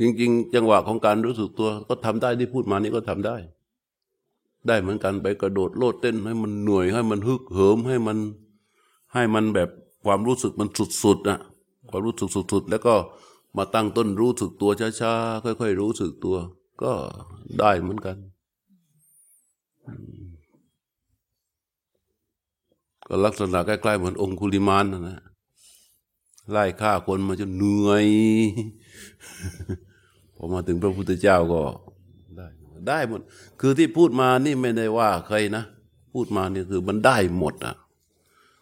จริงๆ จังหวะของการรู้สึกตัว ก็ทำได้ที่พูดมานี้ก็ทำได้ ได้เหมือนกันไปกระโดดโลดเต้นให้มันหน่วยให้มันฮึกเหิมให้มันให้มันแบบความรู้สึกมันสุดๆนะความรู้สึกสุดๆ แล้วก็มาตั้งต้นรู้สึกตัวช้าๆค่อย ๆ รู้สึกตัว ก็ได้เหมือนกัน ก็ลักษณะใกล้ๆเหมือนองคุลิมานนะนะไล่ฆ่าคนมาจนเหนื่อย พอมาถึงพระพุทธเจ้าก็ได้ได้หมด คือที่พูดมานี่ไม่ได้ว่าใครนะ พูดมานี่คือมันได้หมดอะ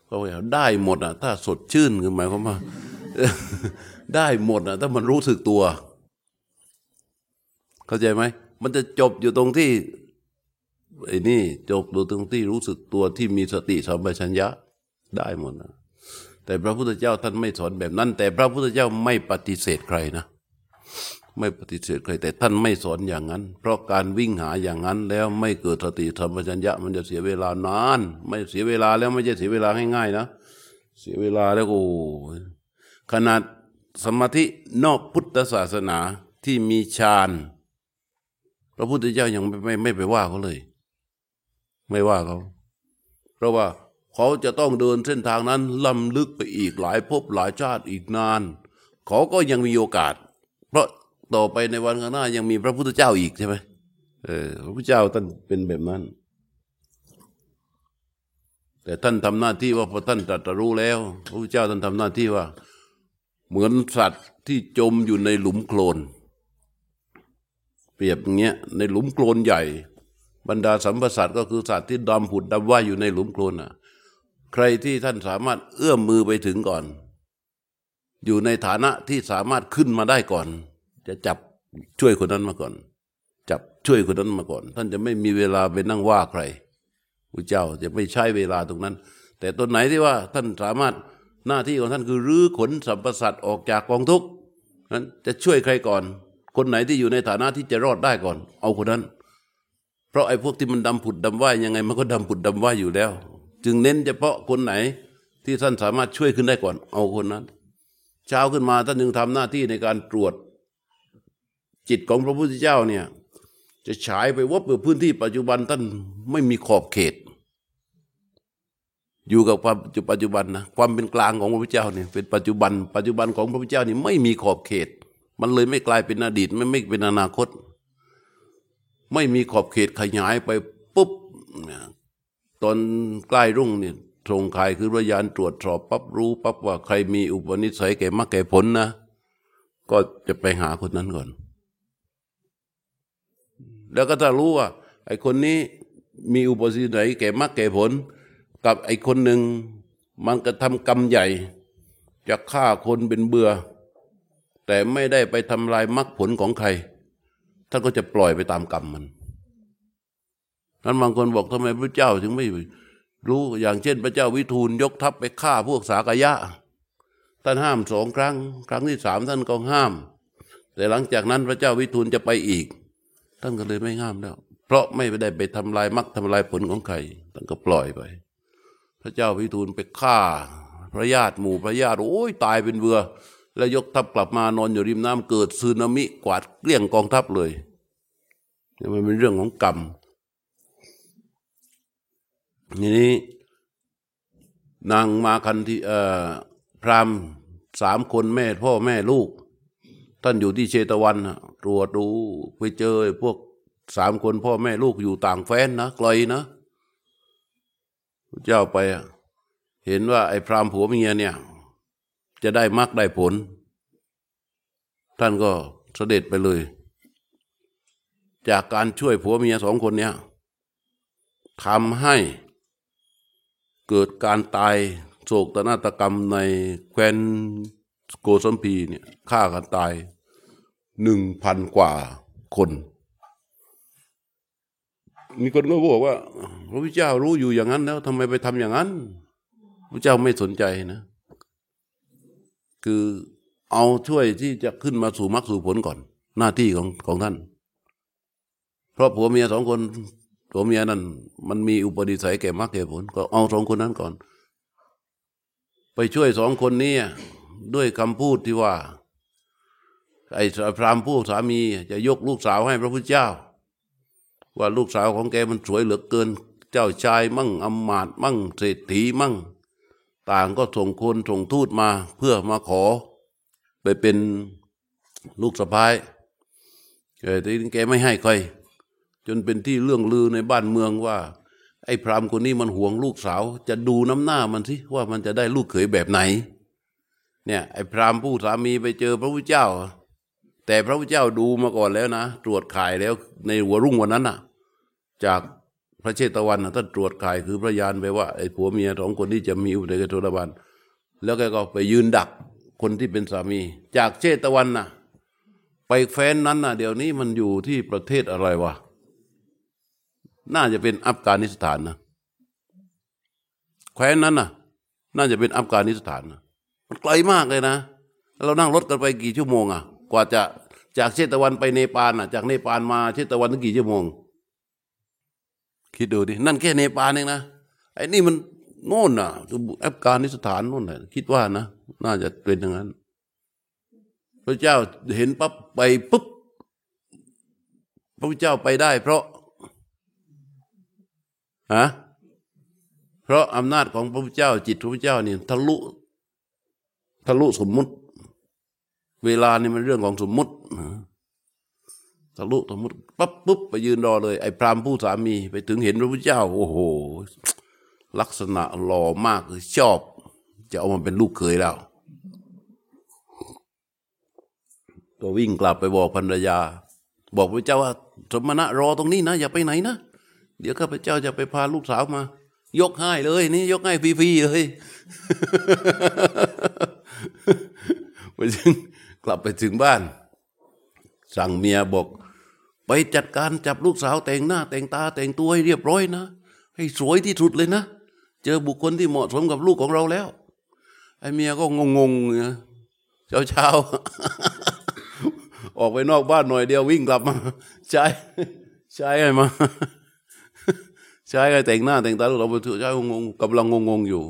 ก็ว่าได้หมดอะ ถ้าสดชื่นคือหมายความว่าได้หมดอะ ถ้ามันรู้สึกตัว เข้าใจไหมมันจะจบอยู่ตรงที่ไอ้นี่จบอยู่ตรงที่รู้สึกตัวที่มีสติสัมปชัญญะได้หมดนะแต่พระพุทธเจ้าท่านไม่สอนแบบนั้น แต่พระพุทธเจ้าไม่ปฏิเสธใครนะ ไม่ปฏิเสธใคร แต่ท่านไม่สอนอย่างนั้น เพราะการวิ่งหาอย่างนั้นแล้วไม่เกิดสติธรรมชัญญะมันจะเสียเวลานาน ไม่เสียเวลาแล้วไม่ใช่เสียเวลาง่ายๆนะ เสียเวลาแล้วก็ขนาดสมาธินอกพุทธศาสนาที่มีฌานพระพุทธเจ้ายังไม่ไม่ไม่ไปว่าเขาเลย ไม่ว่าเขาเพราะว่าเขาจะต้องเดินเส้นทางนั้นล้ำลึกไปอีกหลายภพหลายชาติอีกนาน เขาก็ยังมีโอกาส เพราะ ต่อไปในวันข้างหน้ายังมีพระพุทธเจ้าอีกใช่ไหมเออพระพุทธเจ้าท่านเป็นแบบนั้น แต่ท่านทำหน้าที่ว่าพอท่านตรัสรู้แล้ว พระพุทธเจ้าท่านทำหน้าที่ว่า เหมือนสัตว์ที่จมอยู่ในหลุมโคลน เปรียบอย่างเงี้ยในหลุมโคลนใหญ่ บรรดาสัมปสัตก็คือสัตว์ที่ดำผุดดำว่ายอยู่ในหลุมโคลนอะ ใครที่ท่านสามารถเอื้อมมือไปถึงก่อน อยู่ในฐานะที่สามารถขึ้นมาได้ก่อน จะจับช่วยคนนั้นมาก่อน จับช่วยคนนั้นมาก่อน ท่านจะไม่มีเวลาไปนั่งว่าใครพระเจ้าจะไม่ใช้เวลาตรงนั้น แต่ตนไหนที่ว่าท่านสามารถหน้าที่ของท่านคือรื้อขนสัมปสัตออกจากกองทุกข์นั้นจะช่วยใครก่อน คนไหนที่อยู่ในฐานะที่จะรอดได้ก่อน เอาคนนั้น เพราะไอ้พวกที่มันดำผุดดำว่ายยังไงมันก็ดำผุดดำว่ายอยู่แล้ว จึงเน้นเฉพาะคนไหนที่ท่านสามารถช่วยขึ้นได้ก่อน เอาคนนั้น เช้าขึ้นมาท่านจึงทำหน้าที่ในการตรวจ จิตของพระพุทธเจ้าเนี่ย จะฉายไปวับกับพื้นที่ปัจจุบันท่านไม่มีขอบเขต อยู่กับความปัจจุบันนะความเป็นกลางของพระพุทธเจ้าเนี่ยเป็นปัจจุบัน ปัจจุบันของพระพุทธเจ้านี่ไม่มีขอบเขต มันเลยไม่กลายเป็นอดีตไม่ไม่เป็นอนาคต ไม่มีขอบเขตขยายไปปุ๊บตอนใกล้รุ่งเนี่ยตรงใครคือวิญญาณตรวจสอบปั๊บรู้ปั๊บว่าใครมีอุปนิสัยแก่มรรคแก่ผลนะ ก็จะไปหาคนนั้นก่อน แล้วก็ถ้ารู้ว่าไอ้คนนี้มีอุปนิสัยแก่มรรคแก่ผล กับไอ้คนหนึ่งมันกระทำกรรมใหญ่จะฆ่าคนเป็นเบื่อ แต่ไม่ได้ไปทำลายมรรคผลของใครท่านก็จะปล่อยไปตามกรรมมันนั้นบางคนบอกทำไมพระเจ้าถึงไม่รู้อย่างเช่น พระเจ้าวิทูลยกทัพไปฆ่าพวกสากยะท่านห้ามสองครั้ง ครั้งที่สามท่านก็ห้าม แต่หลังจากนั้นพระเจ้าวิทูลจะไปอีก ท่านก็เลยไม่ห้ามแล้ว เพราะไม่ได้ไปทำลายมรรคทำลายผลของใครท่านก็ปล่อยไป พระเจ้าวิทูลไปฆ่า พระญาติหมู่พระญาติโอ้ยตายเป็นเบือ แล้วยกทัพกลับมานอนอยู่ริมน้ำเกิดสึนามิกวาดเกลี้ยงกองทัพเลยนี่มันเป็นเรื่องของกรรมทีนี้ นางมาคันที่พรามสามคนแม่พ่อแม่ลูก ท่านอยู่ที่เชตวัน ตรวจดูไปเจอพวกสามคนพ่อแม่ลูกอยู่ต่างแฟนนะไกลนะเจ้าไปเห็นว่าไอ้พรามผัวเมียเนี่ย จะได้มรรคได้ผล ท่านก็เสด็จไปเลย จากการช่วยผัวเมียสองคนเนี่ยทำให้เกิดการตายโศกตนาตกรรมในแคว้นโกสัมพีเนี่ยฆ่ากันตาย หนึ่งพันกว่าคน มีคนก็บอกว่า พระพุทธเจ้ารู้อยู่อย่างนั้นแล้วทำไมไปทำอย่างนั้น พระเจ้าไม่สนใจนะ คือเอาช่วยที่จะขึ้นมาสู่มรรคสู่ผลก่อน หน้าที่ของของท่าน เพราะผัวเมียสองคนผัวเมียนั่นมันมีอุปนิสัยแก่มรรคแก่ผล ก็เอาสองคนนั้นก่อน ไปช่วยสองคนนี้ด้วยคำพูดที่ว่า ไอ้พรามผู้สามีจะยกลูกสาวให้พระพุทธเจ้า ว่าลูกสาวของแกมันสวยเหลือเกิน เจ้าชายมั่งอำมาตมั่งเศรษฐีมั่ง ต่างก็ส่งคนส่งทูตมาเพื่อมาขอ ไปเป็นลูกสะพ้ายแต่ทีนี้แกไม่ให้ใคร จนเป็นที่เรื่องลือในบ้านเมืองว่า ไอ้พรามคนนี้มันห่วงลูกสาว จะดูน้ำหน้ามันสิว่ามันจะได้ลูกเขยแบบไหน เนี่ยไอ้พรามผู้สามีไปเจอพระพุทธเจ้า แต่พระพุทธเจ้าดูมาก่อนแล้วนะ ตรวจข่ายแล้วในหัวรุ่งวันนั้นน่ะ จากพระเชตวันน่ะท่านตรวจข่ายคือพระยานไปว่าไอ้ผัวเมียสองคนที่จะมีอุเหตุโทรบันแล้วแกก็ไปยืนดักคนที่เป็นสามี จากเชตวันน่ะ ไปแฟนนั้นน่ะ เดี๋ยวนี้มันอยู่ที่ประเทศอะไรวะน่าจะเป็นอัฟกานิสถานนะแคว้นนั้นน่ะ น่าจะเป็นอัฟกานิสถานนะมันไกลมากเลยนะ เรานั่งรถกันไปกี่ชั่วโมงอะ กว่าจะจากเชตวันไปเนปาลอะ จากเนปาลมาเชตวันตั้งกี่ชั่วโมง คิดดูดิ นั่นแค่เนปาลเองนะไอ้นี่มันโน่นน่ะอัฟกานิสถานโน่นน่ะคิดว่านะ น่าจะเป็นอย่างนั้น พระเจ้าเห็นปั๊บไปปุ๊บพระเจ้าไปได้ เพราะฮะเพราะอำนาจของพระพุทธเจ้าจิตพระพุทธเจ้านี่ทะลุทะลุสมมุติ เวลานี่มันเรื่องของสมมุติทะลุสมมติปั๊บปุ๊บไปยืนรอเลย ไอ้พรามผู้สามีไปถึงเห็นพระพุทธเจ้า โอ้โห ลักษณะหล่อมากเลยชอบ จะเอามาเป็นลูกเขยแล้วก็วิ่งกลับไปบอกภรรยา บอกพระเจ้าว่า สมณะรอตรงนี้นะ อย่าไปไหนนะ เดี๋ยวข้าพเจ้าจะไปพาลูกสาวมา ยกให้เลย นี่ ยกให้ฟรีๆเลยไปถึง ลับไปถึงบ้าน สั่งเมียบอก ไปจัดการจับลูกสาวแต่งหน้า แต่งตาแต่งตัวให้เรียบร้อยนะ ให้สวยที่สุดเลยนะ เจอบุคคลที่เหมาะสมกับลูกของเราแล้วไอ้เมียก็งงๆนะเช้าเช้าออกไปนอกบ้านหน่อยเดียววิ่งกลับมาใช้ใช้ไอ้มาใช้ไอ้แต่งหน้าแต่งตาเราไปถือใช้งงกำลังงงๆอยู่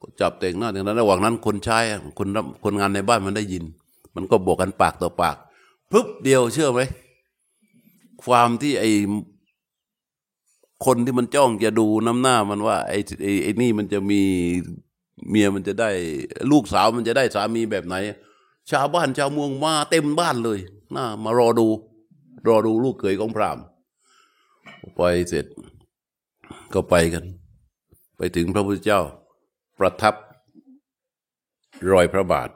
ก็จับแต่งหน้าแต่งตาระหว่างนั้นคนใช้คนคนงานในบ้านมันได้ยิน มันก็บอกกันปากต่อปากปึ๊บเดียวเชื่อไหมความที่ไอ้คนที่มันจ้องจะดูน้ำหน้ามันว่าไอ้ไอ้ไอ้นี่มันจะมีเมียมันจะได้ ลูกสาวมันจะได้สามีแบบไหน ชาวบ้านชาวเมืองมาเต็มบ้านเลยน่ามารอดู รอดูลูกเขยของพรามไปเสร็จก็ไปกัน ไปถึงพระพุทธเจ้า ประทับรอยพระบาท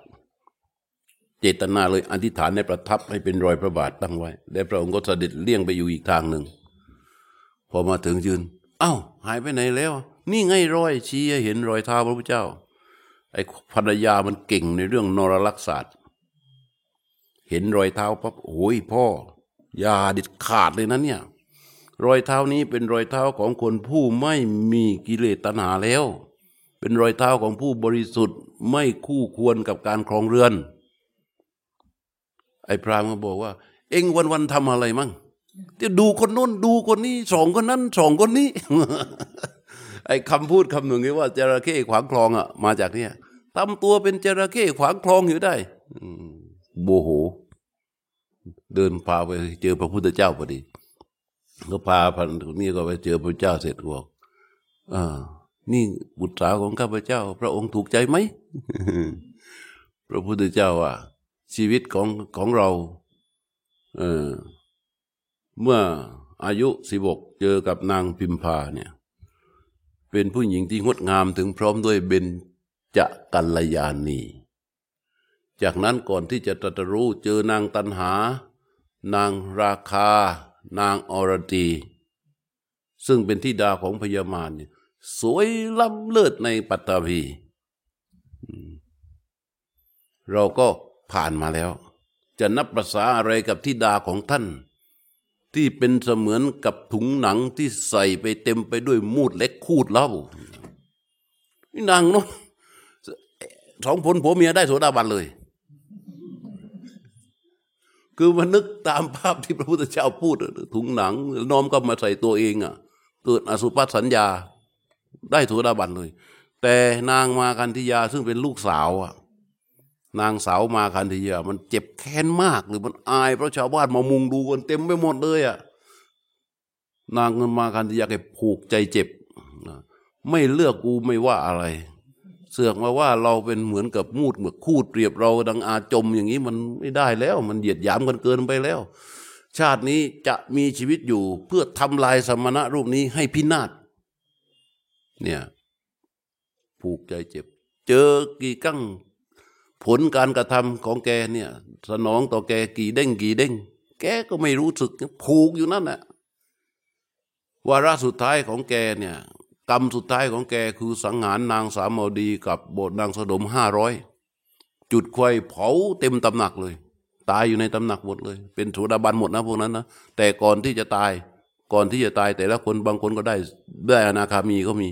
เจตนาเลยอธิษฐานในประทับให้เป็นรอยพระบาทตั้งไว้ แล้พระองค์ก็เสด็จเลี่ยงไปอยู่อีกทางหนึ่ง พอมาถึงยืนเอ้าหายไปไหนแล้ว นี่ไงรอยชี้ให้เห็นรอยเท้าพระพุทธเจ้า ไอ้ภรรยามันเก่งในเรื่องนรลักษศาสตร์เห็นรอยเท้าปั๊บโอ้ยพ่ออย่าดิดขาดเลยนะเนี่ย รอยเท้านี้เป็นรอยเท้าของคนผู้ไม่มีกิเลสตัณหาแล้ว เป็นรอยเท้าของผู้บริสุทธิ์ไม่คู่ควรกับการครองเรือน ไอ้พรามก็บอกว่า เอ็งวันวันๆทำอะไรมั่งจะดูคนโน้นดูคนนี้สองคนนั้นสองคนนี้ ไอ้คำพูดคำหนึ่งที่ว่าจระเข้ขวางคลองอะ มาจากเนี่ยทำตัวเป็นจระเข้ขวางคลองอยู่ได้โบโห เดินพาไปเจอพระพุทธเจ้าพอดี ก็พาพันคนนี้ก็ไปเจอพระเจ้าเสร็จบอกอ่านี่บุตรสาวของข้าพเจ้า พระองค์ถูกใจไหม พระพุทธเจ้าว่า ชีวิตของของเราเออเมื่ออายุสิบกเจอกับนางพิมพาเนี่ยเป็นผู้หญิงที่งดงามถึงพร้อมด้วยเบญจกัลยาณี จากนั้นก่อนที่จะตรัสรู้เจอนางตันหา นางราคา นางอรตี ซึ่งเป็นที่ดาของพญามารเนี่ยสวยล้ำเลิศในปัตตภีเราก็ ผ่านมาแล้ว จะนับประษาอะไรกับที่ดาของท่าน ที่เป็นเสมือนกับถุงหนังที่ใส่ไปเต็มไปด้วยมูดเล็กคูดเล่านี่นางเนาะสองผลผัวเมียได้โสดาบันเลย คือมันนึกตามภาพที่พระพุทธเจ้าพูด ถุงหนัง น้อมก็มาใส่ตัวเองอะเกิดอสุภสัญญาได้โสดาบันเลย แต่นางมากันทิยาซึ่งเป็นลูกสาวอะ นางสาวมาคันธียามันเจ็บแค้นมากหรือมันอายเพราะชาวบ้านมามุงดูกันเต็มไปหมดเลยอะ่ะนางมาคันธียาแกผูกใจเจ็บไม่เลือกกูไม่ว่าอะไร เสือกมาว่าเราเป็นเหมือนกับมูดเหมือนคูดเปรียบเราดังอาจมอย่างนี้มันไม่ได้แล้ว มันเหยียดหยามกันเกินไปแล้ว ชาตินี้จะมีชีวิตอยู่เพื่อทำลายสมณะรูปนี้ให้พินาศเนี่ยผูกใจเจ็บ เจอกี่กั้ง ผลการกระทำของแกเนี่ย สนองต่อแกกี่เด้งกี่เด้ง แกก็ไม่รู้สึกผูกอยู่นั่นแหละวาระสุดท้ายของแกเนี่ยกรรมสุดท้ายของแกคือสังหารนางสามอดีกับบทนางสดมห้าร้อยจุดควายเผาเต็มตำหนักเลย ตายอยู่ในตำหนักหมดเลย เป็นโสดาบันหมดนะพวกนั้นนะแต่ก่อนที่จะตายก่อนที่จะตายแต่ละคนบางคนก็ได้ได้อนาคามีก็มี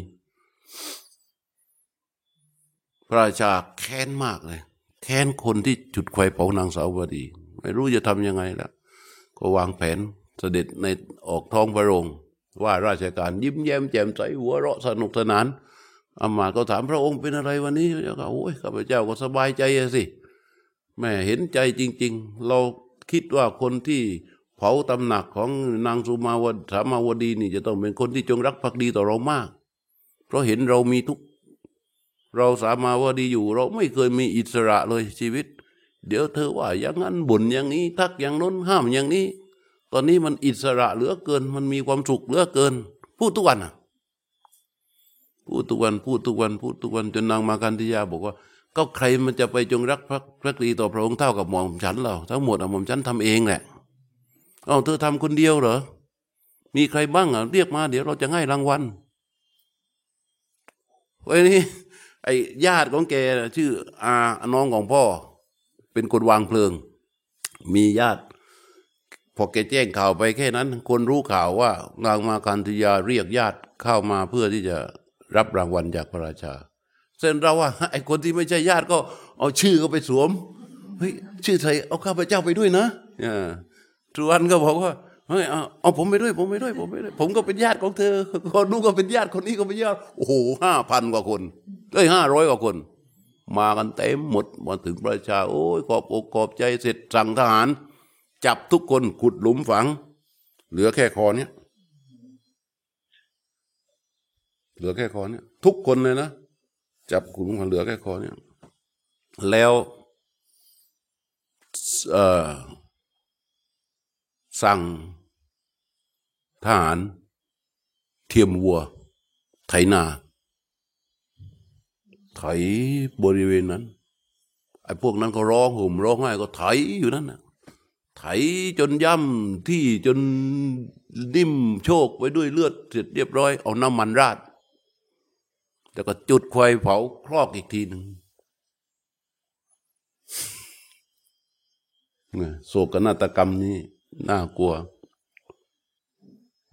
พระราชาแค้นมากเลย ค้นคนที่จุดไฟเผานางสาวดี ไม่รู้จะทำยังไงแล้วก็วางแผนเสด็จในออกท้องพระโรงว่าราชการยิ้มแย้มแจ่มใสหัวเราะสนุกสนานอามาก็ถามพระองค์เป็นอะไรวันนี้เจ้าก็โอ้ยข้าพเจ้าก็สบายใจสิแม่เห็นใจจริง ๆ เราคิดว่าคนที่เผาตำหนักของนางสุมาวสามาวดีนี่จะต้องเป็นคนที่จงรักภักดีต่อเรามาก เพราะเห็นเรามีทุก เราสามาวดีอยู่ เราไม่เคยมีอิสระเลยชีวิต เดี๋ยวเธอว่าอย่างนั้นบ่นอย่างนี้ ทักอย่างน้นห้ามอย่างนี้ ตอนนี้มันอิสระเหลือเกิน มันมีความสุขเหลือเกิน พูดทุกวันอะพูดทุกวันพูดทุกวันพูดทุกวันจนนางมากันธิยาบอกว่า ก็ใครมันจะไปจงรักพระพระกรีต่อพระองค์เท่ากับหม่อมฉันเราทั้งหมดอะหม่อมฉันทำเองแหละเอาเธอทำคนเดียวเหรอมีใครบ้างอะเรียกมาเดี๋ยวเราจะให้รางวัลไว้นี่ ไอ้ญาติของแกชื่ออาน้องของพ่อ เป็นคนวางเพลิง มีญาติ พอแกแจ้งข่าวไปแค่นั้น คนรู้ข่าวว่านางมาคันธยาเรียกญาติเข้ามาเพื่อที่จะรับรางวัลจากพระราชาเส้นเราว่าไอ้คนที่ไม่ใช่ญาติก็ เอาชื่อเขาไปสวมเฮ้ยชื่อไทยเอาข้าพเจ้าไปด้วยนะอ่าทุวันก็บอกว่า เฮ้ยเอาผมไปด้วย ผมไปด้วยผมไปด้วย ผมก็เป็นญาติของเธอคนนู้นก็เป็นญาติคนนี้ก็เป็นญาติโอ้โหห้าพันกว่าคนเอ้ยห้าร้อยกว่าคน มากันเต็มหมดมาถึงประชา โอ้ยขอบอกขอบใจเสร็จสั่งทหาร จับทุกคนขุดหลุมฝัง เหลือแค่คอเนี้ยเหลือแค่คอเนี้ยทุกคนเลยนะจับขุดหลุมฝังเหลือแค่คอเนี้ยแล้วเอ่อสั่ง ทหาร เทียมวัว ไถนา ไถบริเวณนั้นไอ้พวกนั้นก็ร้องห่มร้องไห้ก็ไถอยู่นั่นนะไถจนย่ำที่จนนิ่มโชกไว้ด้วยเลือดเสร็จเรียบร้อยเอาน้ำมันราดแล้วก็จุดไฟเผาครอกอีกทีหนึ่งโศกนาฏกรรมนี้น่ากลัว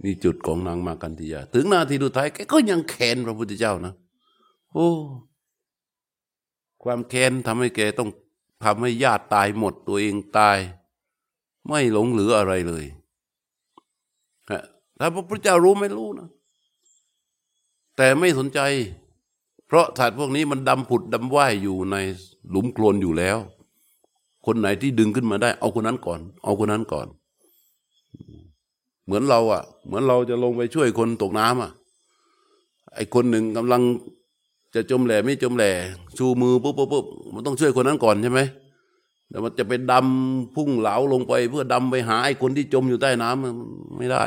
นี่จุดของนางมากันติยา ถึงนาทีสุดท้ายแกก็ยังแค้นพระพุทธเจ้านะ โอ้ ความแค้นทำให้แกต้องทำให้ญาติตายหมดตัวเองตาย ไม่หลงเหลืออะไรเลยถ้าพระพุทธเจ้ารู้ไม่รู้นะ แต่ไม่สนใจ เพราะสัตว์พวกนี้มันดำผุดดำว่ายอยู่ในหลุมโคลนอยู่แล้ว คนไหนที่ดึงขึ้นมาได้ เอาคนนั้นก่อน เอาคนนั้นก่อน เหมือนเราอะ่ะ เหมือนเราจะลงไปช่วยคนตกน้ำอะ ไอคนหนึ่งกำลังจะจมแหล่ไม่จมแหล่ชูมือปุ๊บปุ๊บปุ๊บมันต้องช่วยคนนั้นก่อนใช่ไหมแต่มันจะไปดำพุ่งเหลาลงไป เพื่อดำไปหาไอ้คนที่จมอยู่ใต้น้ำไม่ได้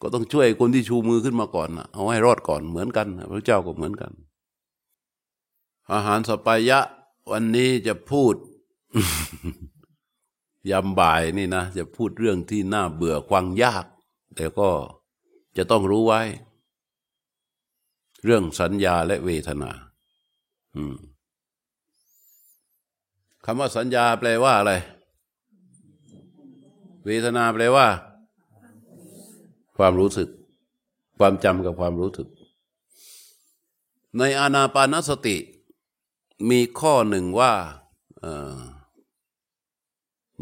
ก็ต้องช่วยคนที่ชูมือขึ้นมาก่อนนะเอาให้รอดก่อนเหมือนกันพระเจ้าก็เหมือนกัน อาหารสปายะ วันนี้จะพูด ยำบ่ายนี่นะ จะพูดเรื่องที่น่าเบื่อควังยาก แต่ก็จะต้องรู้ไว้ เรื่องสัญญาและเวทนาคำว่าสัญญาแปลว่าอะไร เวทนาแปลว่า ความรู้สึก ความจำกับความรู้สึก ในอานาปานสติ มีข้อหนึ่งว่า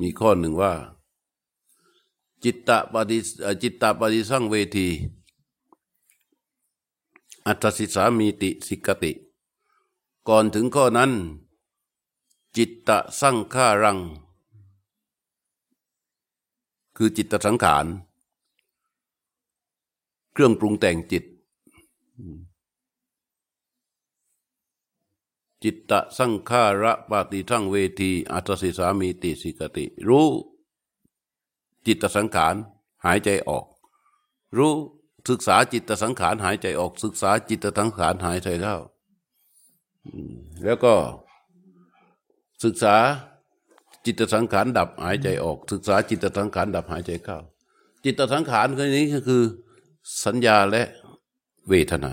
มีข้อหนึ่งว่า จิตตะปฏิจิตตะปฏิสั่งเวที อัตสิสามีติสิกติ ก่อนถึงข้อนั้น จิตตะสังขารัง คือจิตตสังขาร เครื่องปรุงแต่งจิต จิตตะสังขาระปฏิทั้งเวทีอัตสิสามีติสิกติ รู้ จิตตสังขารหายใจออก รู้ศึกษาจิตตสังขารหายใจออก ศึกษาจิตตสังขารหายใจเข้าแล้วก็ศึกษาจิตสังขารดับหายใจออก ศึกษาจิตสังขารดับหายใจเข้า จิตสังขารคือนี้ก็คือ สัญญาและเวทนา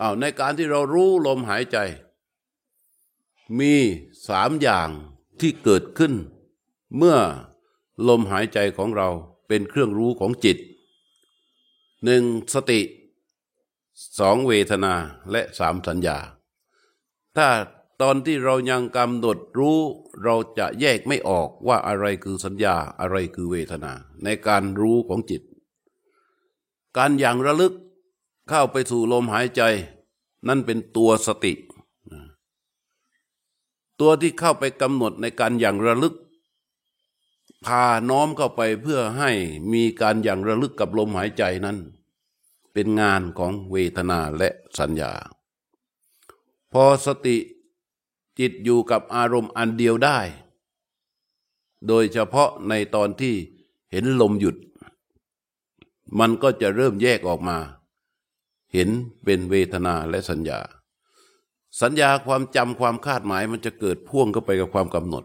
อาในการที่เรารู้ลมหายใจ มีสามอย่างที่เกิดขึ้น เมื่อลมหายใจของเราเป็นเครื่องรู้ของจิตหนึ่งสติสองเวทนาและสามสัญญา ถ้าตอนที่เรายังกำหนดรู้เราจะแยกไม่ออกว่าอะไรคือสัญญาอะไรคือเวทนา ในการรู้ของจิต การอย่างระลึก เข้าไปสู่ลมหายใจ นั่นเป็นตัวสติ ตัวที่เข้าไปกำหนดในการอย่างระลึก พาน้อมเข้าไปเพื่อให้มีการอย่างระลึกกับลมหายใจนั้น เป็นงานของเวทนาและสัญญา พอสติจิตอยู่กับอารมณ์อันเดียวได้ โดยเฉพาะในตอนที่เห็นลมหยุด มันก็จะเริ่มแยกออกมา เห็นเป็นเวทนาและสัญญา สัญญาความจำความคาดหมายมันจะเกิดพ่วงเข้าไปกับความกำหนด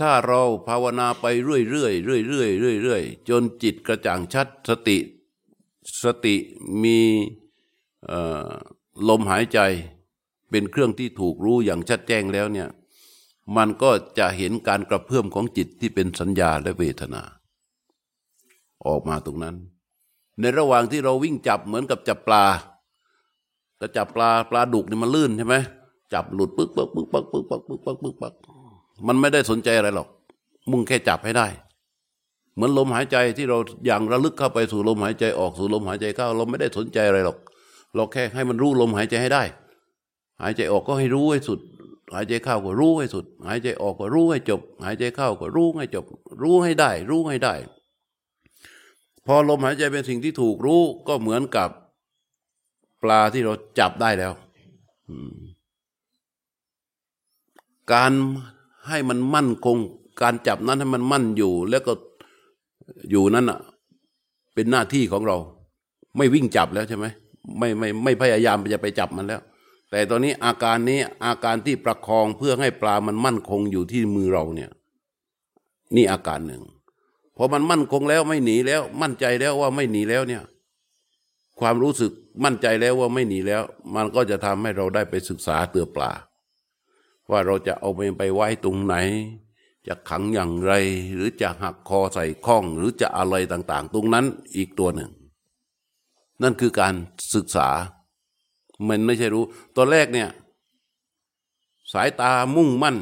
ถ้าเราภาวนาไปเรื่อยๆเรื่อยๆเรื่อยๆจนจิตกระจ่างชัดสติสติมีลมหายใจเป็นเครื่องที่ถูกรู้อย่างชัดแจ้งแล้วเนี่ยมันก็จะเห็นการกระเพื่อมของจิตที่เป็นสัญญาและเวทนา ออกมาตรงนั้น ในระหว่างที่เราวิ่งจับเหมือนกับจับปลาแต่จับปลาปลาดุกนี่มันลื่นใช่ไหมจับหลุดปึ๊กปึ๊กปึ๊กปึ๊กปึ๊กปึ๊กปึ๊กปึ๊กปึ๊กปึ๊กมันไม่ได้สนใจอะไรหรอก มุ่งแค่จับให้ได้ เหมือนลมหายใจที่เราอย่างระลึกเข้าไปสู่ลมหายใจออกสู่ลมหายใจเข้า เราไม่ได้สนใจอะไรหรอก เราแค่ให้มันรู้ลมหายใจให้ได้ หายใจออกก็ให้รู้ให้สุด หายใจเข้าก็รู้ให้สุด หายใจออกก็รู้ให้จบ หายใจเข้าก็รู้ให้จบ รู้ให้ได้ รู้ให้ได้ อลมหายใจเป็นสิ่งที่ถูกรู้ก็เหมือนกับปลาที่เราจับได้แล้ว การให้มันมั่นคง การจับนั้นให้มันมั่นอยู่ แล้วก็อยู่นั้นอะเป็นหน้าที่ของเรา ไม่วิ่งจับแล้วใช่ไหมไม่ไม่ไม่พยายามจะไปจับมันแล้ว แต่ตอนนี้อาการนี้อาการที่ประคองเพื่อให้ปลามันมั่นคงอยู่ที่มือเราเนี่ย นี่อาการหนึ่ง พอมันมั่นคงแล้วไม่หนีแล้ว มั่นใจแล้วว่าไม่หนีแล้วเนี่ย ความรู้สึกมั่นใจแล้วว่าไม่หนีแล้ว มันก็จะทำให้เราได้ไปศึกษาเตือปลาว่าเราจะเอาไปไปไว้ตรงไหน จะขังอย่างไร หรือจะหักคอใส่ข้อง หรือจะอะไรต่าง ๆ ตรงนั้นอีกตัวหนึ่ง นั่นคือการศึกษา มันไม่ใช่รู้ตอนแรกเนี่ย สายตามุ่งมั่น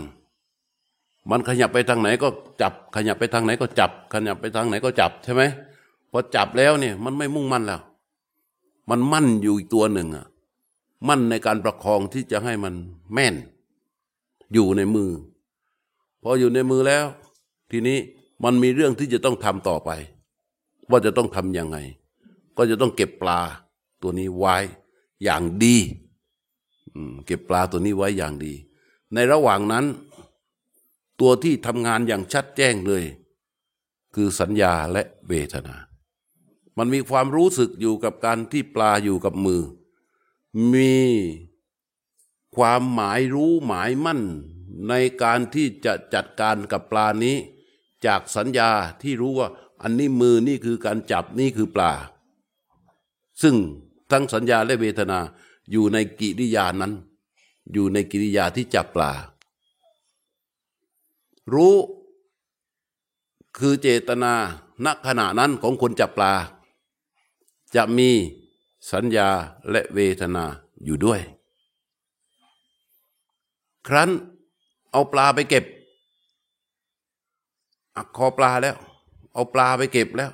มันขยับไปทางไหนก็จับ ขยับไปทางไหนก็จับ ขยับไปทางไหนก็จับใช่ไหมพอจับแล้วเนี่ยมันไม่มุ่งมั่นแล้ว มันมั่นอยู่อีกตัวหนึ่งอะมั่นในการประคองที่จะให้มันแม่น อยู่ในมือพออยู่ในมือแล้ว ทีนี้มันมีเรื่องที่จะต้องทำต่อไป ว่าจะต้องทำยังไง ก็จะต้องเก็บปลาตัวนี้ไว้อย่างดีเก็บปลาตัวนี้ไว้อย่างดี ในระหว่างนั้น ตัวที่ทำงานอย่างชัดแจ้งเลย คือสัญญาและเวทนา มันมีความรู้สึกอยู่กับการที่ปลาอยู่กับมือ มีความหมายรู้หมายมั่นในการที่จะจัดการกับปลานี้ จากสัญญาที่รู้ว่าอันนี้มือนี่คือการจับนี่คือปลา ซึ่งทั้งสัญญาและเวทนาอยู่ในกิริยานั้น อยู่ในกิริยาที่จับปลา รู้คือเจตนาณขณะนั้นของคนจับปลา จะมีสัญญาและเวทนาอยู่ด้วย ครั้นเอาปลาไปเก็บอักคอปลาแล้ว เอาปลาไปเก็บแล้ว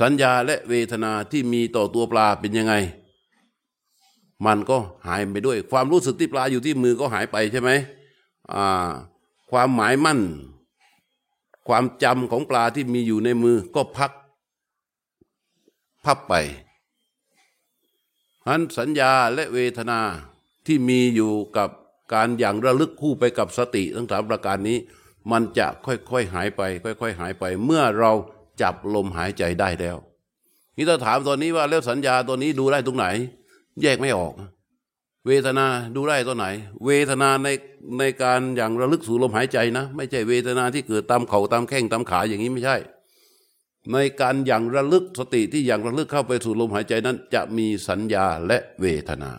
สัญญาและเวทนาที่มีต่อตัวปลาเป็นยังไง มันก็หายไปด้วย ความรู้สึกที่ปลาอยู่ที่มือก็หายไปใช่ไหมอ่า ความหมายมั่น ความจำของปลาที่มีอยู่ในมือก็พัก พับไปอันสัญญาและเวทนาที่มีอยู่กับการอย่างระลึกคู่ไปกับสติทั้งสามประการนี้ มันจะค่อยๆหายไป ค่อย ๆ หายไป เมื่อเราจับลมหายใจได้แล้วนี่ถ้าถามตอนนี้ว่าแล้วสัญญาตัวนี้ดูได้ตรงไหน แยกไม่ออก เวทนาดูได้ตัวไหน เวทนาในในการอย่างระลึกสู่ลมหายใจนะ ไม่ใช่เวทนาที่เกิดตามเข่าตามแข้งตามขาอย่างนี้ไม่ใช่ ในการอย่างระลึกสติที่อย่างระลึกเข้าไปสู่ลมหายใจนั้น จะมีสัญญาและเวทนา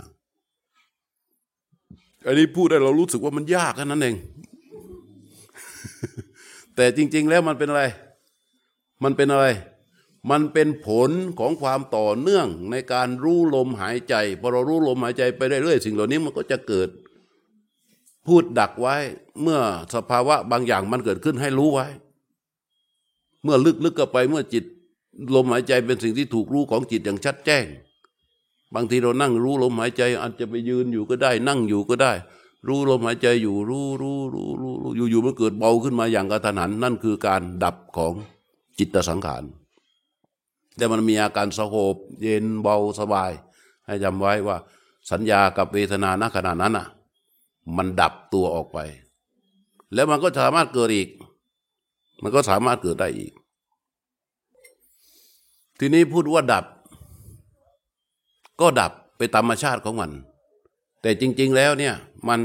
อันนี้พูดได้เรารู้สึกว่ามันยากแค่นั้นเอง แต่จริง ๆ แล้วมันเป็นอะไร มันเป็นอะไร มันเป็นผลของความต่อเนื่องในการรู้ลมหายใจพอเรารู้ลมหายใจไปเรื่อยๆสิ่งเหล่านี้มันก็จะเกิด พูดดักไว้ เมื่อสภาวะบางอย่างมันเกิดขึ้นให้รู้ไว้ เมื่อลึกๆก็ไปเมื่อจิตลมหายใจเป็นสิ่งที่ถูกรู้ของจิตอย่างชัดแจ้ง บางทีเรานั่งรู้ลมหายใจอาจจะไปยืนอยู่ก็ได้ นั่งอยู่ก็ได้ รู้ลมหายใจอยู่รู้รู้รู้รู้รู้อยู่ๆมันเกิดเบาขึ้นมาอย่างกระทันหันนั่นคือการดับของจิตสังขาร แต่มันมีอาการสงบเย็นเบาสบาย ให้จำไว้ว่า สัญญากับเวทนาณขณะนั้นอะ มันดับตัวออกไป แล้วมันก็สามารถเกิดอีก มันก็สามารถเกิดได้อีก ทีนี้พูดว่าดับ ก็ดับไปตามธรรมชาติของมัน แต่จริง ๆ แล้วเนี่ยมัน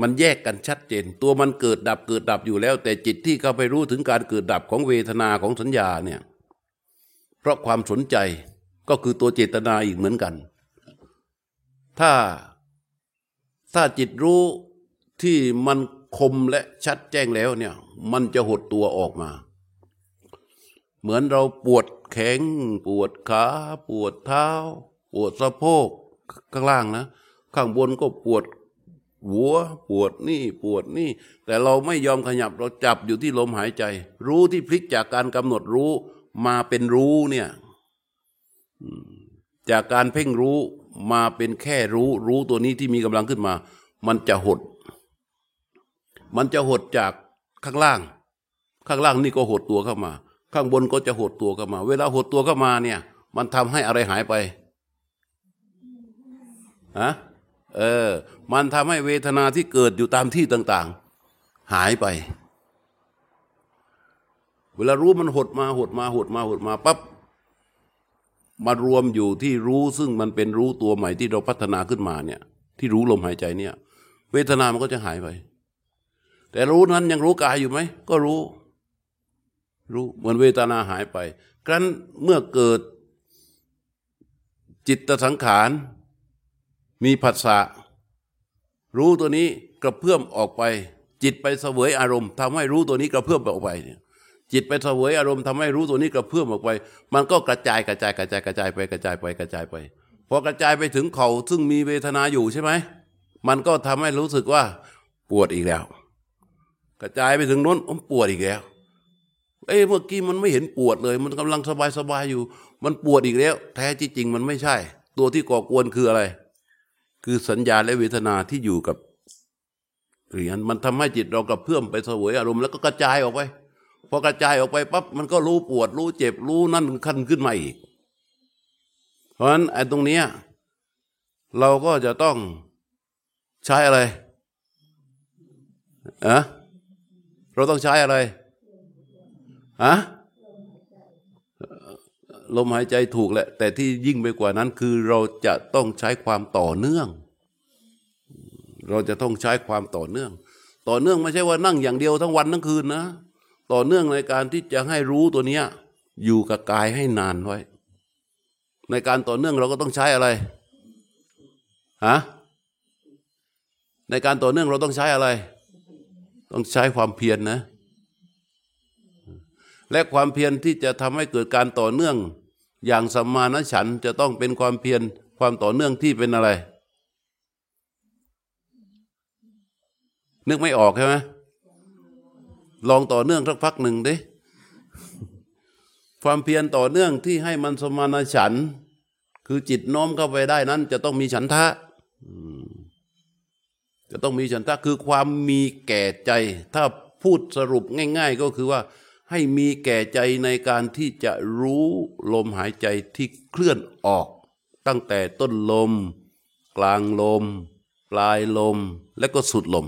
มันแยกกันชัดเจน ตัวมันเกิดดับเกิดดับอยู่แล้ว แต่จิตที่เข้าไปรู้ถึงการเกิดดับของเวทนาของสัญญาเนี่ย ราะความสนใจก็คือตัวเจตนาอีกเหมือนกัน ถ้าถ้าจิตรู้ที่มันคมและชัดแจ้งแล้วเนี่ย มันจะหดตัวออกมา เหมือนเราปวดแขงปวดขา ปวดเท้า ปวดสะโพกข้างล่างนะ ข้างบนก็ปวดหัวปวดนี่ปวดนี่ แต่เราไม่ยอมขยับเราจับอยู่ที่ลมหายใจ รู้ที่พลิกจากการกำหนดรู้ มาเป็นรู้เนี่ยจากการเพ่งรู้มาเป็นแค่รู้ รู้ตัวนี้ที่มีกำลังขึ้นมา มันจะหด มันจะหดจากข้างล่าง ข้างล่างนี่ก็หดตัวเข้ามา ข้างบนก็จะหดตัวเข้ามา เวลาหดตัวเข้ามาเนี่ย มันทำให้อะไรหายไปฮะเออ มันทำให้เวทนาที่เกิดอยู่ตามที่ต่าง ๆ หายไป เวลารู้มันหดมาหดมาหดมาหดมาปั๊บมารวมอยู่ที่รู้ซึ่งมันเป็นรู้ตัวใหม่ที่เราพัฒนาขึ้นมาเนี่ย ที่รู้ลมหายใจเนี่ย เวทนามันก็จะหายไป แต่รู้นั้นยังรู้กายอยู่ไหมก็รู้ รู้เหมือนเวทนาหายไปครั้นเมื่อเกิดจิตสังขาร มีผัสสะรู้ตัวนี้กระเพื่อมออกไป จิตไปเสวยอารมณ์ทำให้รู้ตัวนี้กระเพื่อมออกไปเนี่ย จิตไปเสวยอารมณ์ทำให้รู้ตัวนี้กระเพื่อมออกไป มันก็กระจายกระจายกระจายกระจายไปกระจายไปกระจายไป พอกระจายไปถึงเขาซึ่งมีเวทนาอยู่ใช่ไหม มันก็ทำให้รู้สึกว่าปวดอีกแล้ว กระจายไปถึงนู้นผมปวดอีกแล้ว เอ้เมื่อกี้มันไม่เห็นปวดเลย มันกำลังสบายสบายอยู่ มันปวดอีกแล้ว แท้จริงมันไม่ใช่ ตัวที่ก่อกวนคืออะไร คือสัญญาและเวทนาที่อยู่กับเหรียญมันทำให้จิตเรากระเพื่อมไปเสวยอารมณ์แล้วก็กระจายออกไป พอกระจายออกไปปั๊บมันก็รู้ปวด รู้เจ็บรู้นั่นขั้นขึ้นมาอีก เพราะฉะนั้นไอ้ตรงเนี้ยเราก็จะต้องใช้อะไรอะเราต้องใช้อะไรอะลมหายใจถูกแหละ แต่ที่ยิ่งไปกว่านั้นคือเราจะต้องใช้ความต่อเนื่อง เราจะต้องใช้ความต่อเนื่อง ต่อเนื่องไม่ใช่ว่านั่งอย่างเดียวทั้งวันทั้งคืนนะ ต่อเนื่องในการที่จะให้รู้ตัวเนี้ยอยู่กับกายให้นานไว้ ในการต่อเนื่องเราก็ต้องใช้อะไรฮะในการต่อเนื่องเราต้องใช้อะไร ต้องใช้ความเพียรนนะ และความเพียรที่จะทำให้เกิดการต่อเนื่องอย่างสัมมาณฉันจะต้องเป็นความเพียรความต่อเนื่องที่เป็นอะไร นึกไม่ออกใช่ไหม ลองต่อเนื่องสักพักหนึ่งดิความเพียรต่อเนื่องที่ให้มันสมานฉัน คือจิตน้อมเข้าไปได้นั้น จะต้องมีฉันทะจะต้องมีฉันทะคือความมีแก่ใจ ถ้าพูดสรุปง่าย ๆ ก็คือว่า ให้มีแก่ใจในการที่จะรู้ลมหายใจที่เคลื่อนออก ตั้งแต่ต้นลม กลางลม ปลายลมและก็สุดลม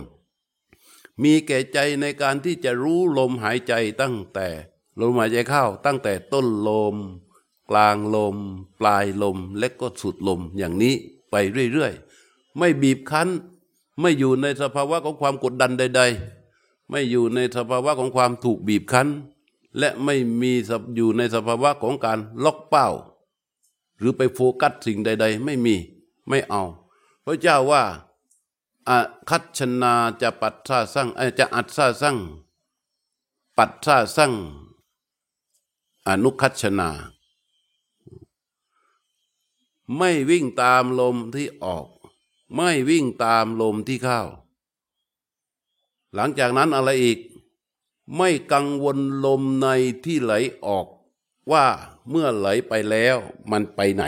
มีแก่ใจในการที่จะรู้ลมหายใจตั้งแต่ลมหายใจเข้าตั้งแต่ต้นลม กลางลม ปลายลมและก็สุดลมอย่างนี้ไปเรื่อยๆ ไม่บีบคั้น ไม่อยู่ในสภาวะของความกดดันใด ๆ ไม่อยู่ในสภาวะของความถูกบีบคั้น และไม่มีอยู่ในสภาวะของการล็อกเป้า หรือไปโฟกัสสิ่งใด ๆ ไม่มีไม่เอา พระเจ้าว่า อคัตชนาจะปัดซาสั่งจะอัดซาสั่งปัดซาสั่งอนุคัตชนา ไม่วิ่งตามลมที่ออก ไม่วิ่งตามลมที่เข้า หลังจากนั้นอะไรอีก ไม่กังวลลมในที่ไหลออก ว่าเมื่อไหลไปแล้วมันไปไหน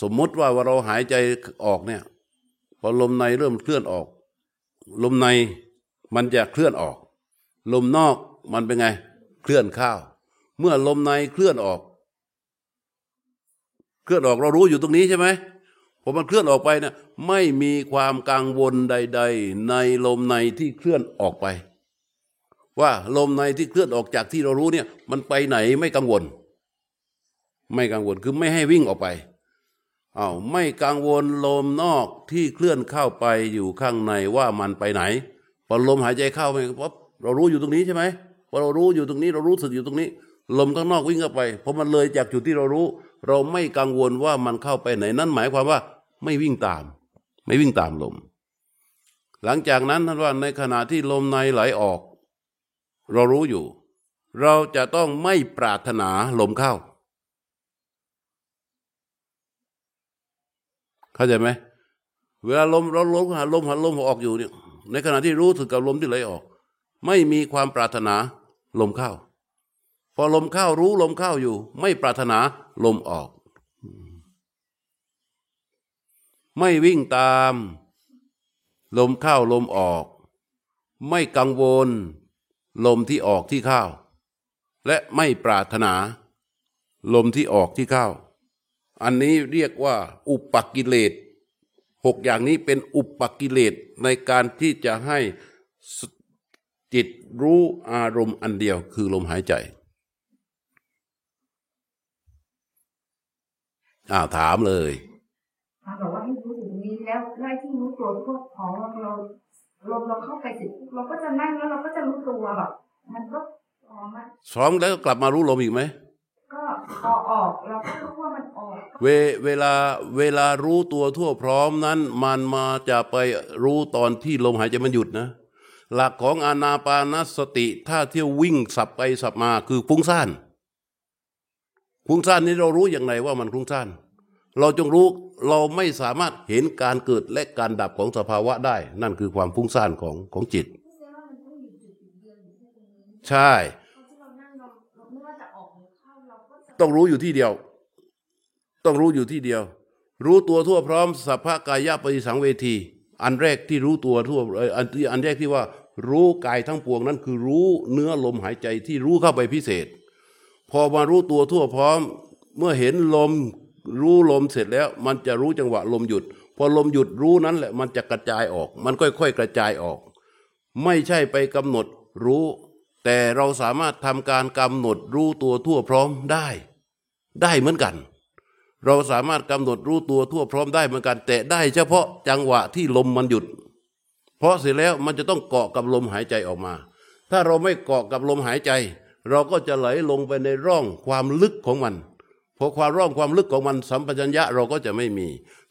สมมติว่าเราหายใจออกเนี่ย พอลมในเริ่มเคลื่อนออก ลมในมันจะเคลื่อนออก ลมนอกมันเป็นไง เคลื่อนเข้าเมื่อลมในเคลื่อนออก เคลื่อนออกเรารู้อยู่ตรงนี้ใช่ไหมพอมันเคลื่อนออกไปเนี่ยไม่มีความกังวลใด ๆ ในลมในที่เคลื่อนออกไป ว่าลมในที่เคลื่อนออกจากที่เรารู้เนี่ย มันไปไหนไม่กังวล ไม่กังวลคือไม่ให้วิ่งออกไป อา้าวไม่กังวลลมนอกที่เคลื่อนเข้าไปอยู่ข้างในว่ามันไปไหนพอลมหายใจเข้าไปปั๊บเรารู้อยู่ตรงนี้ใช่ไหมพอเรารู้อยู่ตรงนี้เรารู้สึกอยู่ตรงนี้ ลมข้างนอกวิ่งเข้าไปพอมันเลยจากจุดที่เรารู้ เราไม่กังวลว่ามันเข้าไปไหน นั่นหมายความว่าไม่วิ่งตาม ไม่วิ่งตามลม หลังจากนั้นท่านว่าในขณะที่ลมในไหลออก เรารู้อยู่ เราจะต้องไม่ปรารถนาลมเข้า เข้าใจไหมเวลาลมเราลมหาลมหาลมออกอยู่เนี่ยในขณะที่รู้ถึงกับลมที่ไหลออก ไม่มีความปรารถนาลมเข้า พอลมเข้ารู้ลมเข้าอยู่ ไม่ปรารถนาลมออก ไม่วิ่งตาม ลมเข้าลมออก ไม่กังวล ลมที่ออกที่เข้า และไม่ปรารถนา ลมที่ออกที่เข้า อันนี้เรียกว่า อุปกิเลสหกอย่างนี้เป็นอุปกิเลสในการที่จะให้จิตรู้อารมณ์อันเดียวคือลมหายใจอ้าวถามเลยบอกว่าให้รู้สึกนี้แล้วไล่ที่รู้ตัวพวกของเราเราเราเราเข้าไปเสร็จเราก็จะนั่งแล้วเราก็จะรู้ตัวแบบมันก็พร้อมอะซ้อมแล้วกลับมารู้ลมอีกไหมก็ พอออกเราก็รู้ว่ามันออกเวเวลาเวลารู้ตัวทั่วพร้อมนั้น มันมาจะไปรู้ตอนที่ลมหายใจมันหยุดนะ หลักของอานาปานสติถ้าเที่ยววิ่งสับไปสับมาคือฟุ้งซ่านฟุ้งซ่านนี้เรารู้อย่างไรว่ามันฟุ้งซ่านเราจงรู้เราไม่สามารถเห็นการเกิดและการดับของสภาวะได้ นั่นคือความฟุ้งซ่านของของจิต ใช่ ต้องรู้อยู่ที่เดียว ต้องรู้อยู่ที่เดียว รู้ตัวทั่วพร้อมสัพพะกายะปฏิสังเวที อันแรกที่รู้ตัวทั่วอันที่อันแรกที่ว่า รู้กายทั้งปวงนั้นคือรู้เนื้อลมหายใจที่รู้เข้าไปพิเศษ พอมารู้ตัวทั่วพร้อม เมื่อเห็นลมรู้ลมเสร็จแล้ว มันจะรู้จังหวะลมหยุด พอลมหยุดรู้นั้นแหละมันจะกระจายออก มันค่อยๆกระจายออก ไม่ใช่ไปกำหนดรู้ แต่เราสามารถทำการกำหนดรู้ตัวทั่วพร้อมได้ ได้เหมือนกัน เราสามารถกำหนดรู้ตัวทั่วพร้อมได้เหมือนกัน แต่ได้เฉพาะจังหวะที่ลมมันหยุด เพราะเสร็จแล้วมันจะต้องเกาะกับลมหายใจออกมา ถ้าเราไม่เกาะกับลมหายใจ เราก็จะไหลลงไปในร่องความลึกของมันพอความร่องความลึกของมันสัมปชัญญะเราก็จะไม่มี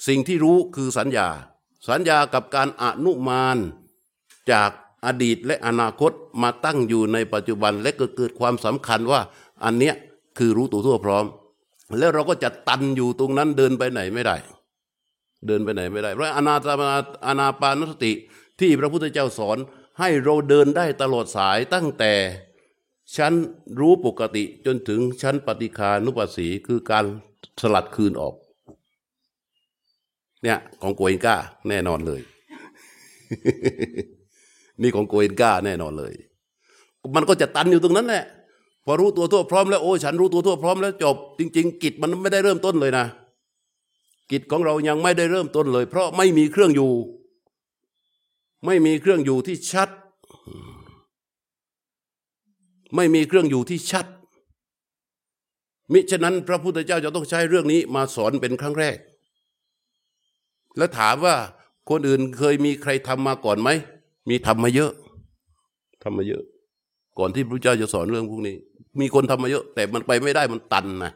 สิ่งที่รู้คือสัญญา สัญญากับการอนุมานจาก อดีตและอนาคตมาตั้งอยู่ในปัจจุบันและก็เกิดความสำคัญว่าอันเนี้ยคือรู้ตัวทั่วพร้อม แล้วเราก็จะตันอยู่ตรงนั้นเดินไปไหนไม่ได้ เดินไปไหนไม่ได้เพราะอนาตาอนาปานสติที่พระพุทธเจ้าสอนให้เราเดินได้ตลอดสายตั้งแต่ชั้นรู้ปกติจนถึงชั้นปฏิคานุปัสสีคือการสลัดคืนออก เนี่ยของโกเอนก้าแน่นอนเลย นี่ของโกเอนก้าแน่นอนเลย มันก็จะตันอยู่ตรงนั้นแหละพอรู้ตัวทั่วพร้อมแล้วโอ้ฉันรู้ตัวทั่วพร้อมแล้วจบ จริง ๆ กิจมันไม่ได้เริ่มต้นเลยนะ กิจของเรายังไม่ได้เริ่มต้นเลย เพราะไม่มีเครื่องอยู่ ไม่มีเครื่องอยู่ที่ชัด ไม่มีเครื่องอยู่ที่ชัด มิฉะนั้นพระพุทธเจ้าจะต้องใช้เรื่องนี้มาสอนเป็นครั้งแรก แล้วถามว่าคนอื่นเคยมีใครทำมาก่อนไหม มีทำมาเยอะทำมาเยอะ ก่อนที่พระเจ้าจะสอนเรื่องพวกนี้ มีคนทำมาเยอะ แต่มันไปไม่ได้มันตันนะ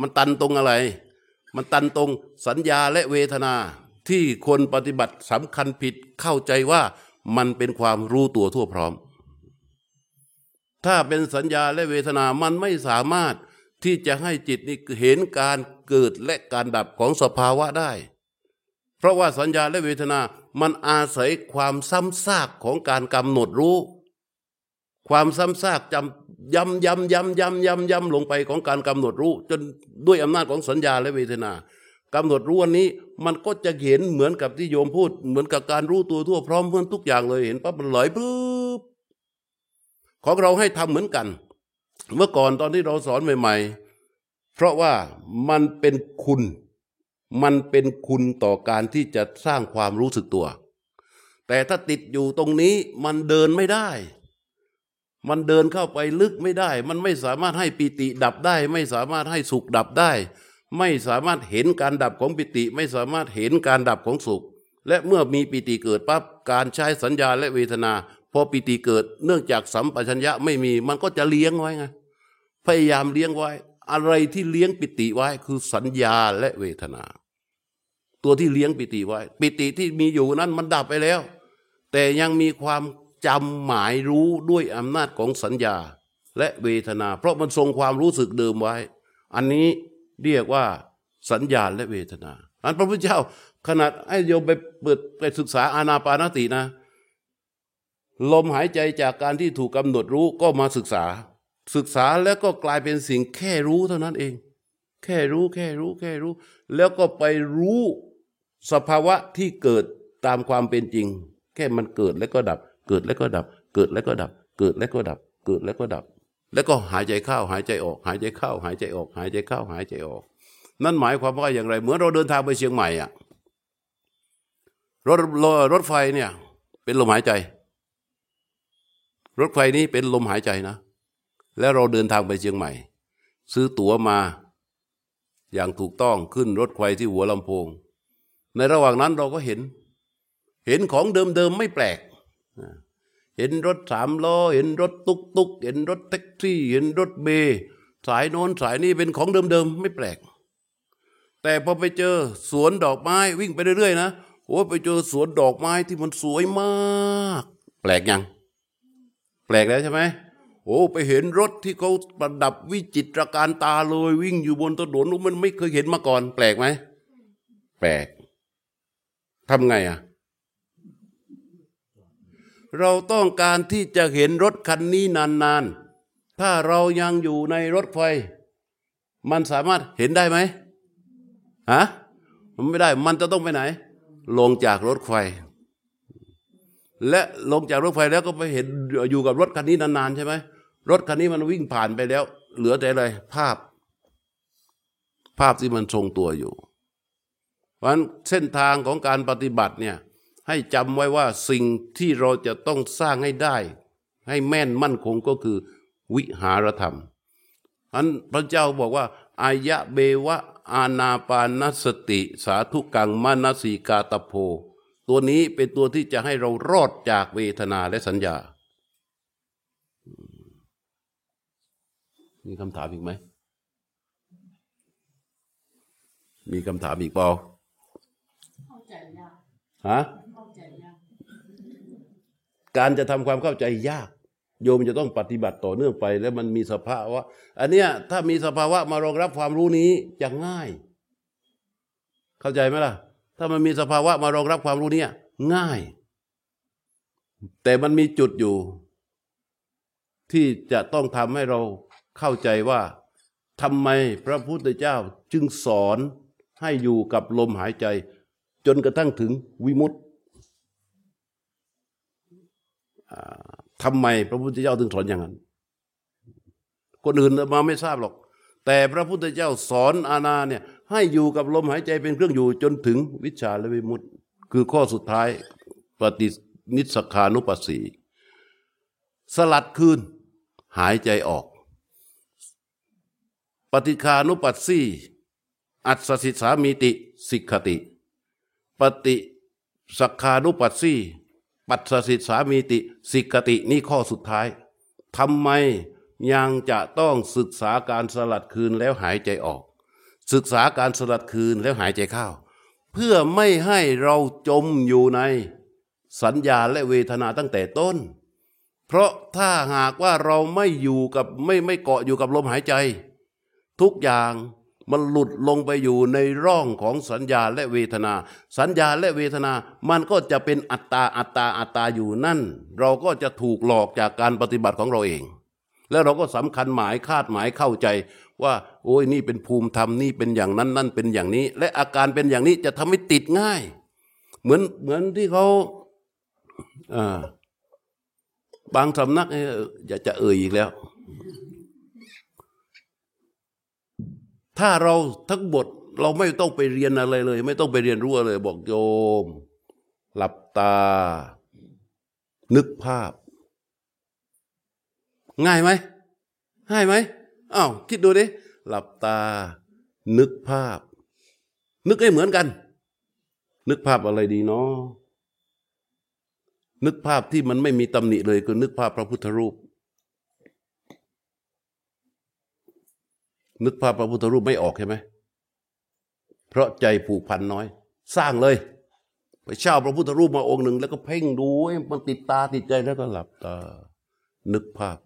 มันตันตรงอะไร มันตันตรงสัญญาและเวทนาที่คนปฏิบัติสำคัญผิดเข้าใจว่ามันเป็นความรู้ตัวทั่วพร้อม ถ้าเป็นสัญญาและเวทนามันไม่สามารถที่จะให้จิตนี้เห็นการเกิดและการดับของสภาวะได้ เพราะว่าสัญญาและเวทนา มันอาศัยความซ้ำซากของการกำหนดรู้ ความซ้ำซากจำย้ำย้ำย้ำย้ำย้ำย้ำลงไปของการกำหนดรู้ จนด้วยอำนาจของสัญญาและเวทนากำหนดรู้วันนี้มันก็จะเห็นเหมือนกับที่โยมพูด เหมือนกับการรู้ตัวทั่วพร้อมเพื่อนทุกอย่างเลยเห็นปั๊บมันไหลปุ๊บของเราให้ทำเหมือนกัน เมื่อก่อนตอนที่เราสอนใหม่ ๆ เพราะว่ามันเป็นคุณ มันเป็นคุณต่อการที่จะสร้างความรู้สึกตัว แต่ถ้าติดอยู่ตรงนี้มันเดินไม่ได้ มันเดินเข้าไปลึกไม่ได้ มันไม่สามารถให้ปิติดับได้ ไม่สามารถให้สุขดับได้ ไม่สามารถเห็นการดับของปิติ ไม่สามารถเห็นการดับของสุข และเมื่อมีปิติเกิดปั๊บการใช้สัญญาและเวทนาพอปิติเกิดเนื่องจากสัมปชัญญะไม่มีมันก็จะเลี้ยงไว้ไงพยายามเลี้ยงไว้ อะไรที่เลี้ยงปิติไว้คือสัญญาและเวทนา ตัวที่เลี้ยงปิติไว้ ปิติที่มีอยู่นั้นมันดับไปแล้ว แต่ยังมีความจำหมายรู้ด้วยอำนาจของสัญญาและเวทนา เพราะมันทรงความรู้สึกเดิมไว้ อันนี้เรียกว่าสัญญาและเวทนาอันพระพุทธเจ้าขนาดให้โยมไปเปิดไปศึกษาอานาปานตินะ ลมหายใจจากการที่ถูกกำหนดรู้ก็มาศึกษา ศึกษาแล้วก็กลายเป็นสิ่งแค่รู้เท่านั้นเอง แค่รู้แค่รู้แค่รู้ แล้วก็ไปรู้ สภาวะที่เกิดตามความเป็นจริง แค่มันเกิดแล้วก็ดับ เกิดแล้วก็ดับ เกิดแล้วก็ดับ เกิดแล้วก็ดับ เกิดแล้วก็ดับ แล้วก็หายใจเข้าหายใจออก หายใจเข้าหายใจออก หายใจเข้าหายใจออก นั่นหมายความว่าอย่างไรเหมือนเราเดินทางไปเชียงใหม่อะรถรถไฟเนี่ยเป็นลมหายใจ รถไฟนี้เป็นลมหายใจนะ แล้วเราเดินทางไปเชียงใหม่ ซื้อตั๋วมา อย่างถูกต้องขึ้นรถไฟที่หัวลำโพง ในระหว่างนั้นเราก็เห็น เห็นของเดิมๆไม่แปลก เห็นรถสามล้อ เห็นรถตุกตุกเห็นรถแท็กซี่ เห็นรถเบสายโน้นสายนี้เป็นของเดิมๆไม่แปลก แต่พอไปเจอสวนดอกไม้วิ่งไปเรื่อยๆนะโอ้ไปเจอสวนดอกไม้ที่มันสวยมาก แปลกยังแปลกแล้วใช่ไหมโอ้ไปเห็นรถที่เขาประดับวิจิตรการตาเลยวิ่งอยู่บนถนนมันไม่เคยเห็นมาก่อน แปลกไหมแปลก ทำไงอะ เราต้องการที่จะเห็นรถคันนี้นานๆ ถ้าเรายังอยู่ในรถไฟ มันสามารถเห็นได้ไหมฮะมันไม่ได้ มันจะต้องไปไหน ลงจากรถไฟ และลงจากรถไฟแล้วก็ไปเห็นอยู่กับรถคันนี้นานๆใช่ไหมรถคันนี้มันวิ่งผ่านไปแล้ว เหลือแต่อะไรภาพ ภาพที่มันทรงตัวอยู่ เพราะฉะนั้นเส้นทางของการปฏิบัติเนี่ยให้จำไว้ว่าสิ่งที่เราจะต้องสร้างให้ได้ ให้แม่นมั่นคงก็คือ วิหารธรรมอันพระเจ้าบอกว่า อายะเบวะอาณาปานสติ สาธุกังมานสีกาตโพ ตัวนี้เป็นตัวที่จะให้เรารอดจากเวทนาและสัญญา มีคำถามอีกไหม มีคำถามอีกเปล่า ฮะการจะทำความเข้าใจยาก โยมจะต้องปฏิบัติต่อเนื่องไป แล้วมันมีสภาวะ อันเนี้ยถ้ามีสภาวะมารองรับความรู้นี้จะง่าย เข้าใจไหมล่ะ ถ้ามันมีสภาวะมารองรับความรู้นี้ง่าย แต่มันมีจุดอยู่ ที่จะต้องทำให้เราเข้าใจว่าทำไมพระพุทธเจ้าจึงสอนให้อยู่กับลมหายใจ จนกระทั่งถึงวิมุตติทำไมพระพุทธเจ้าถึงสอนอย่างนั้น คนอื่นมาไม่ทราบหรอก แต่พระพุทธเจ้าสอนอาณาเนี่ยให้อยู่กับลมหายใจเป็นเครื่องอยู่จนถึงวิชาและวิมุตติคือข้อสุดท้ายปฏินิสขานุปัสสี สลัดคืน หายใจออก ปฏิคานุปัสสีอัศสิสามีติสิกขติ ปฏิสักขานุปัสสีปัสสิสามีติ สิกตินี่ข้อสุดท้ายทำไมยังจะต้องศึกษาการสลัดคืนแล้วหายใจออก ศึกษาการสลัดคืนแล้วหายใจเข้า เพื่อไม่ให้เราจมอยู่ในสัญญาและเวทนาตั้งแต่ต้น เพราะถ้าหากว่าเราไม่อยู่กับไม่ไม่เกาะอยู่กับลมหายใจ ทุกอย่าง มันหลุดลงไปอยู่ในร่องของสัญญาและเวทนา สัญญาและเวทนา มันก็จะเป็นอัตตาอัตตาอัตตาอยู่นั่น เราก็จะถูกหลอกจากการปฏิบัติของเราเอง แล้วเราก็สำคัญหมายคาดหมายเข้าใจว่า โอ้ยนี่เป็นภูมิธรรมนี่เป็นอย่างนั้นนั่นเป็นอย่างนี้ และอาการเป็นอย่างนี้จะทำให้ติดง่าย เหมือนเหมือนที่เขาอ่าบางสำนักเนี่ยอยากจะเอ่ยอีกแล้ว ถ้าเราทั้งบทเราไม่ต้องไปเรียนอะไรเลย ไม่ต้องไปเรียนรู้อะไรเลยบอกโยม หลับตา นึกภาพ ง่ายไหมง่ายไหมอ้าวคิดดูดิหลับตา นึกภาพ นึกให้เหมือนกัน นึกภาพอะไรดีเนาะนึกภาพที่มันไม่มีตำหนิเลยคือนึกภาพพระพุทธรูป นึกภาพพระพุทธรูปไม่ออกใช่ไหมเพราะใจผูกพันน้อย สร้างเลยไปเช่าพระพุทธรูปมาองค์หนึ่ง แล้วก็เพ่งดูมันติดตาติดใจแล้วก็หลับตา นึกภาพ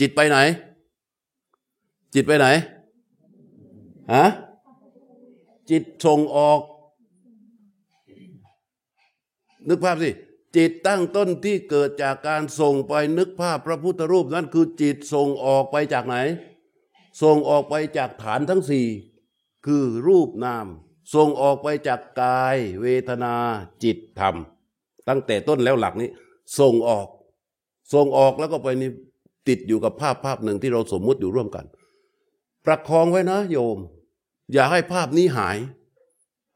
จิตไปไหน จิตไปไหนฮะจิตส่งออก นึกภาพสิ จิตตั้งต้นที่เกิดจากการส่งไปนึกภาพพระพุทธรูปนั่นคือจิตส่งออกไปจากไหน ส่งออกไปจากฐานทั้งสี่คือรูปนาม ส่งออกไปจากกาย เวทนาจิตธรรม ตั้งแต่ต้นแล้วหลักนี้ ส่งออก ส่งออกแล้วก็ไปนี่ติดอยู่กับภาพภาพหนึ่งที่เราสมมุติอยู่ร่วมกัน ประคองไว้นะโยม อย่าให้ภาพนี้หาย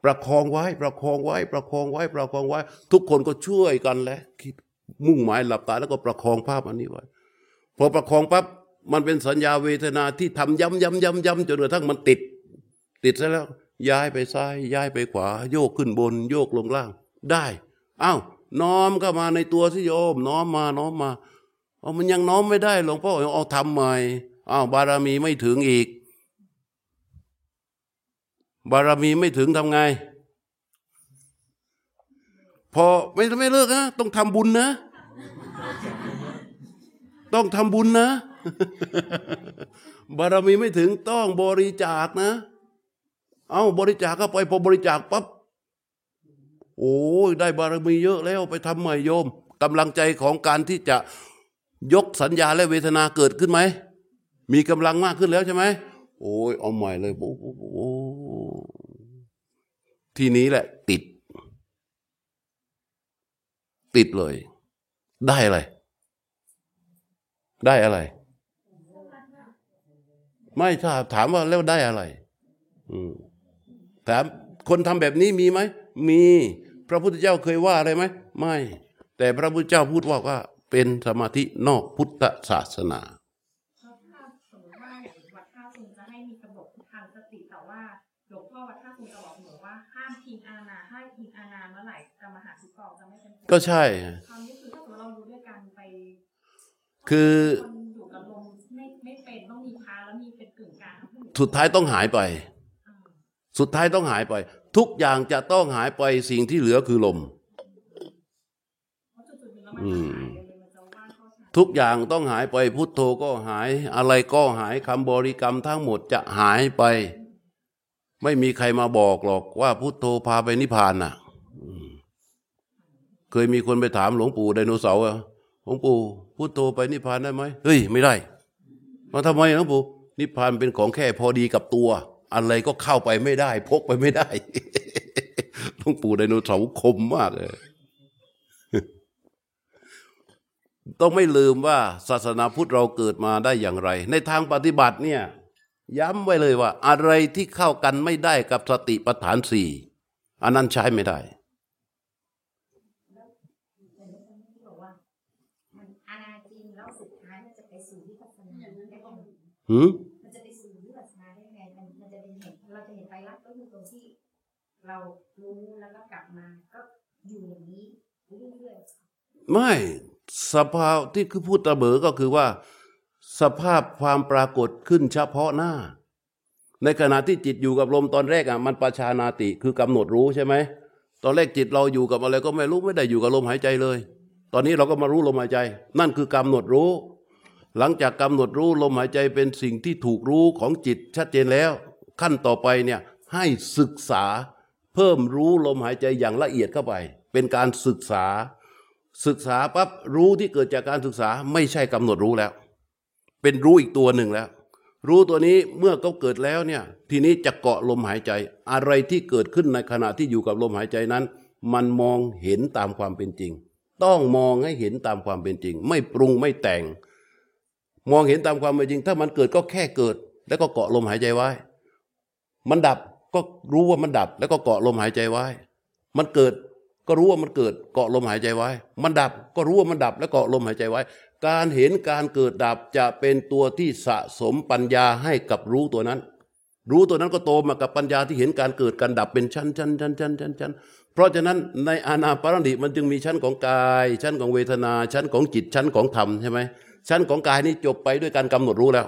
ประคองไว้ ประคองไว้ ประคองไว้ ประคองไว้ ทุกคนก็ช่วยกันแหละคิดมุ่งหมายหลับตาแล้วก็ประคองภาพอันนี้ไว้ พอประคองปั๊บ มันเป็นสัญญาเวทนาที่ทำย้ำย้ำย้ำย้ำจนกระทั่งมันติด ติดซะแล้ว ย้ายไปซ้ายย้ายไปขวา โยกขึ้นบน โยกลงล่าง ได้อ้าวน้อมเข้ามาในตัวสิโยม น้อมมาน้อมมาเอามันยังน้อมไม่ได้หลวงพ่อเอาทำใหม่อ้าวบารมีไม่ถึงอีก บารมีไม่ถึงทำไง พอไม่ไม่เลิกนะต้องทำบุญนะ ต้องทำบุญนะ บารมีไม่ถึงต้องบริจาคนะ เอาบริจาคเข้าไปพอบริจาคปั๊บโอ้ยได้บารมีเยอะแล้วไปทำใหม่โยมกำลังใจของการที่จะยกสัญญาและเวทนาเกิดขึ้นไหม มีกำลังมากขึ้นแล้วใช่ไหมโอ้ยเอาใหม่เลยโอ้โหทีนี้แหละ ติด ติดเลย ได้อะไร ได้อะไร ไม่ถ้าถามว่าแล้วได้อะไรอืมถามคนทำแบบนี้มีไหม มี พระพุทธเจ้าเคยว่าอะไรไหม ไม่ แต่พระพุทธเจ้าพูดว่าว่า เป็นสมาธินอกพุทธศาสนาถ้าสมมติว่าอย่างวัดท่าซุงจะให้มีกำหนดทางสติแต่ว่าหลวงพ่อวัดท่าซุงจะบอกเสมอว่าห้ามทิ้งอาณาถ้าทิ้งอาณาเมื่อไหร่กรรมหาทุกกองจะไม่เป็นผลก็ใช่คราวนี้คือ สุดท้ายต้องหายไป สุดท้ายต้องหายไป ทุกอย่างจะต้องหายไปสิ่งที่เหลือคือลมเพราะจุดๆหนึงแล้วมันจะหายไปเลยมันจะว่างเข้าฌานทุกอย่างต้องหายไปพุทโธก็หาย อะไรก็หายคำบริกรรมทั้งหมดจะหายไป ไม่มีใครมาบอกหรอกว่าพุทโธพาไปนิพพานน่ะเคยมีคนไปถามหลวงปู่ไดโนเสาร์หลวงปู่พุทโธไปนิพพานได้ไหมเฮ้ย ไม่ได้ มาทำไมหลวงปู่ นิพพานเป็นของแค่พอดีกับตัว อะไรก็เข้าไปไม่ได้ พกไปไม่ได้หลต้องปู่ไดโนเสาร์คมมากเลยต้องไม่ลืมว่าศาสนาพุทธเราเกิดมาได้อย่างไร ในทางปฏิบัติเนี่ย ย้ำไว้เลยว่า อะไรที่เข้ากันไม่ได้กับสติปัฏฐานสี่อันนั้นใช้ไม่ได้ที่บอ ไม่สภาวะที่คือพูดตะเบอก็คือว่า สภาพความปรากฏขึ้นเฉพาะหน้า ในขณะที่จิตอยู่กับลมตอนแรกอะมันประชานาติคือกำหนดรู้ใช่ไหมตอนแรกจิตเราอยู่กับอะไรก็ไม่รู้ไม่ได้อยู่กับลมหายใจเลย ตอนนี้เราก็มารู้ลมหายใจ นั่นคือกำหนดรู้ หลังจากกำหนดรู้ลมหายใจเป็นสิ่งที่ถูกรู้ของจิตชัดเจนแล้ว ขั้นต่อไปเนี่ยให้ศึกษาเพิ่มรู้ลมหายใจอย่างละเอียดเข้าไป เป็นการศึกษา ศึกษาปั๊บรู้ที่เกิดจากการศึกษาไม่ใช่กำหนดรู้แล้ว เป็นรู้อีกตัวหนึ่งแล้ว รู้ตัวนี้เมื่อเขาเกิดแล้วเนี่ยทีนี้จะเกาะลมหายใจ อะไรที่เกิดขึ้นในขณะที่อยู่กับลมหายใจนั้น มันมองเห็นตามความเป็นจริง ต้องมองให้เห็นตามความเป็นจริง ไม่ปรุงไม่แต่ง มองเห็นตามความเป็นจริง ถ้ามันเกิดก็แค่เกิด แล้วก็เกาะลมหายใจไว้ มันดับก็รู้ว่ามันดับ แล้วก็เกาะลมหายใจไว้ มันเกิด ก็รู้ว่ามันเกิดเกาะลมหายใจไว้ มันดับก็รู้ว่ามันดับแล้วเกาะลมหายใจไว้ การเห็นการเกิดดับจะเป็นตัวที่สะสมปัญญาให้กับรู้ตัวนั้น รู้ตัวนั้นก็โตมากับปัญญาที่เห็นการเกิดการดับเป็นชั้นชั้นชั้นชั้นชั้นชั้นเพราะฉะนั้นในอานาปารณิมันจึงมีชั้นของกาย ชั้นของเวทนา ชั้นของจิตชั้นของธรรมใช่ไหมชั้นของกายนี่จบไปด้วยการกำหนดรู้แล้ว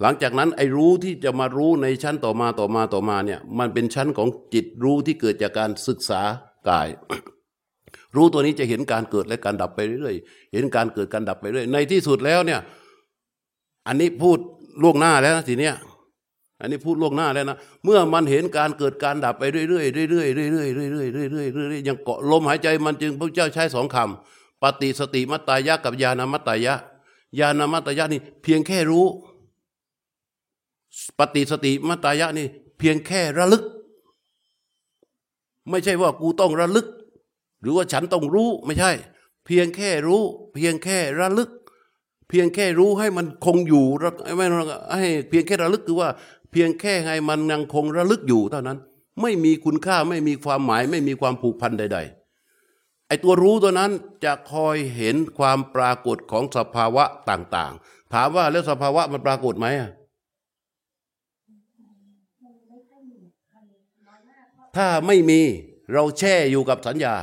หลังจากนั้นไอ้รู้ที่จะมารู้ในชั้นต่อมาต่อมาต่อมาเนี่ยมันเป็นชั้นของจิตรู้ที่เกิดจากการศึกษา กาย รู้ตัวนี้จะเห็นการเกิดและการดับไปเรื่อยเห็นการเกิดการดับไปเรื่อยในที่สุดแล้วเนี่ย อันนี้พูดล่วงหน้าแล้วทีเนี้ยอันนี้พูดล่วงหน้าแล้วนะเมื่อมันเห็นการเกิดการดับไปเรื่อยๆเรื่อยๆเรื่อยเรื่อยเรื่อยเรื่อยๆยังเกาะลมหายใจมันจึงพระเจ้าใช้สองคำปฏิสติมัตตายะกับญาณมัตตายะญาณมัตตายะนี่เพียงแค่รู้ ปฏิสติมัตตายะนี่เพียงแค่ระลึก ไม่ใช่ว่ากูต้องระลึก หรือว่าฉันต้องรู้ไม่ใช่ เพียงแค่รู้ เพียงแค่ระลึก เพียงแค่รู้ให้มันคงอยู่ระไม่ให้เพียงแค่ระลึกคือว่า เพียงแค่ให้มันยังคงระลึกอยู่เท่านั้น ไม่มีคุณค่าไม่มีความหมาย ไม่มีความผูกพันใด ๆไอ้ตัวรู้ตัวนั้นจะคอยเห็นความปรากฏของสภาวะต่างๆ ถามว่าแล้วสภาวะมันปรากฏไหมอะ ถ้าไม่มีเราแช่อยู่กับสัญญา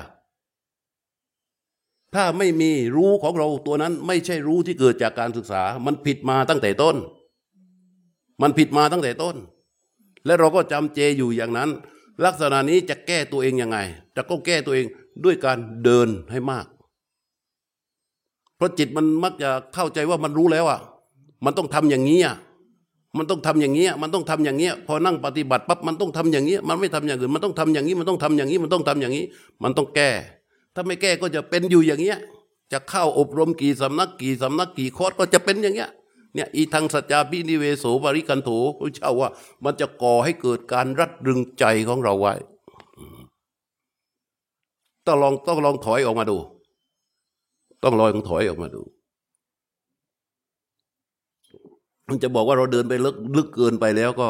ถ้าไม่มีรู้ของเราตัวนั้นไม่ใช่รู้ที่เกิดจากการศึกษา มันผิดมาตั้งแต่ต้น มันผิดมาตั้งแต่ต้น และเราก็จำเจอยู่อย่างนั้น ลักษณะนี้จะแก้ตัวเองยังไง จะก็แก้ตัวเองด้วยการเดินให้มาก เพราะจิตมันมักจะเข้าใจว่ามันรู้แล้วอะ มันต้องทำอย่างนี้อะ มันต้องทำอย่างเงี้ยมันต้องทำอย่างเงี้ยพอนั่งปฏิบัติปั๊บมันต้องทำอย่างเงี้ยมันไม่ทำอย่างอื่นมันต้องทำอย่างนี้มันต้องทำอย่างนี้มันต้องทำอย่างนี้ มันต้องแก้ ถ้าไม่แก้ก็จะเป็นอยู่อย่างเงี้ยจะเข้าอบรมกี่สำนักกี่สำนักกี่คอร์สก็จะเป็นอย่างเงี้ยเนี่ยอีทางสัจจาพินิเวโสบริกันโถพระเจ้าว่า มันจะก่อให้เกิดการรัดรึงใจของเราไว้ต้องลองต้องลองถอยออกมาดู ต้องลองถอยออกมาดู มันจะบอกว่าเราเดินไปลึกลึกเกินไปแล้วก็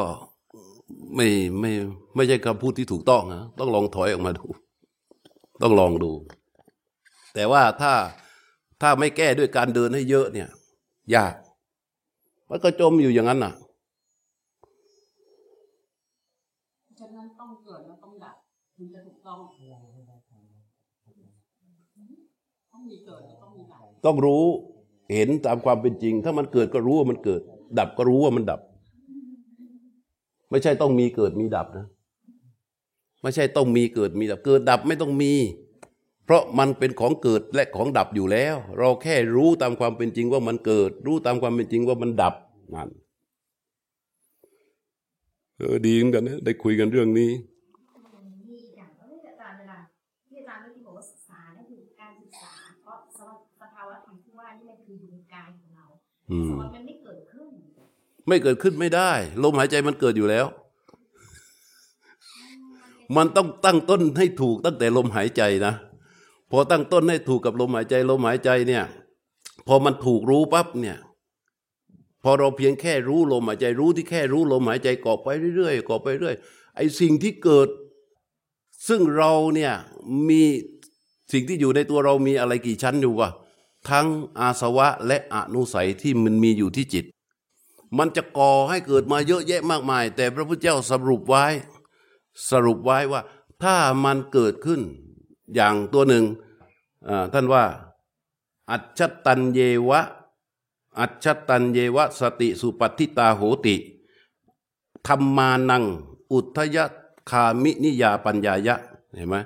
ไม่ไม่ไม่ใช่คำพูดที่ถูกต้องนะต้องลองถอยออกมาดู ต้องลองดู แต่ว่าถ้าถ้าไม่แก้ด้วยการเดินให้เยอะเนี่ย ยาก มันก็จมอยู่อย่างนั้นน่ะฉะนั้นต้องเกิดแล้วต้องดับถึงจะถูกต้องต้องมีเกิดแล้วต้องมีดับต้องรู้เห็นตามความเป็นจริง ถ้ามันเกิดก็รู้ว่ามันเกิด ดับก็รู้ว่ามันดับ ไม่ใช่ต้องมีเกิดมีดับนะ ไม่ใช่ต้องมีเกิดมีดับ เกิดดับไม่ต้องมี เพราะมันเป็นของเกิดและของดับอยู่แล้ว เราแค่รู้ตามความเป็นจริงว่ามันเกิด รู้ตามความเป็นจริงว่ามันดับนั่นเออดีเหมือนกันนะได้คุยกันเรื่องนี้มันคือการศึกษาเพราะสภาวะธรรมที่ว่านี่มันคืออยู่ในกายของเราสมมติมันไม่เกิดขึ้น ไม่เกิดขึ้นไม่ได้ ลมหายใจมันเกิดอยู่แล้ว มันต้องตั้งต้นให้ถูกตั้งแต่ลมหายใจนะพอตั้งต้นให้ถูกกับลมหายใจลมหายใจเนี่ย พอมันถูกรู้ปั๊บเนี่ยพอเราเพียงแค่รู้ลมหายใจรู้ที่แค่รู้ลมหายใจก่อไปเรื่อยๆก่อไปเรื่อยไอ้สิ่งที่เกิด ซึ่งเราเนี่ยมีสิ่งที่อยู่ในตัวเรามีอะไรกี่ชั้นอยู่วะทั้งอาสวะและอนุสัยที่มันมีอยู่ที่จิต มันจะก่อให้เกิดมาเยอะแยะมากมาย แต่พระพุทธเจ้าสรุปไว้ สรุปไว้ว่า ถ้ามันเกิดขึ้นอย่างตัวหนึ่งท่านว่า อัจฉตันเยวะ อัจฉตันเยวะ สติสุปัฏฐิตาโหติธรรมานัง อุทยคามินิยาปัญญายะเห็นไหม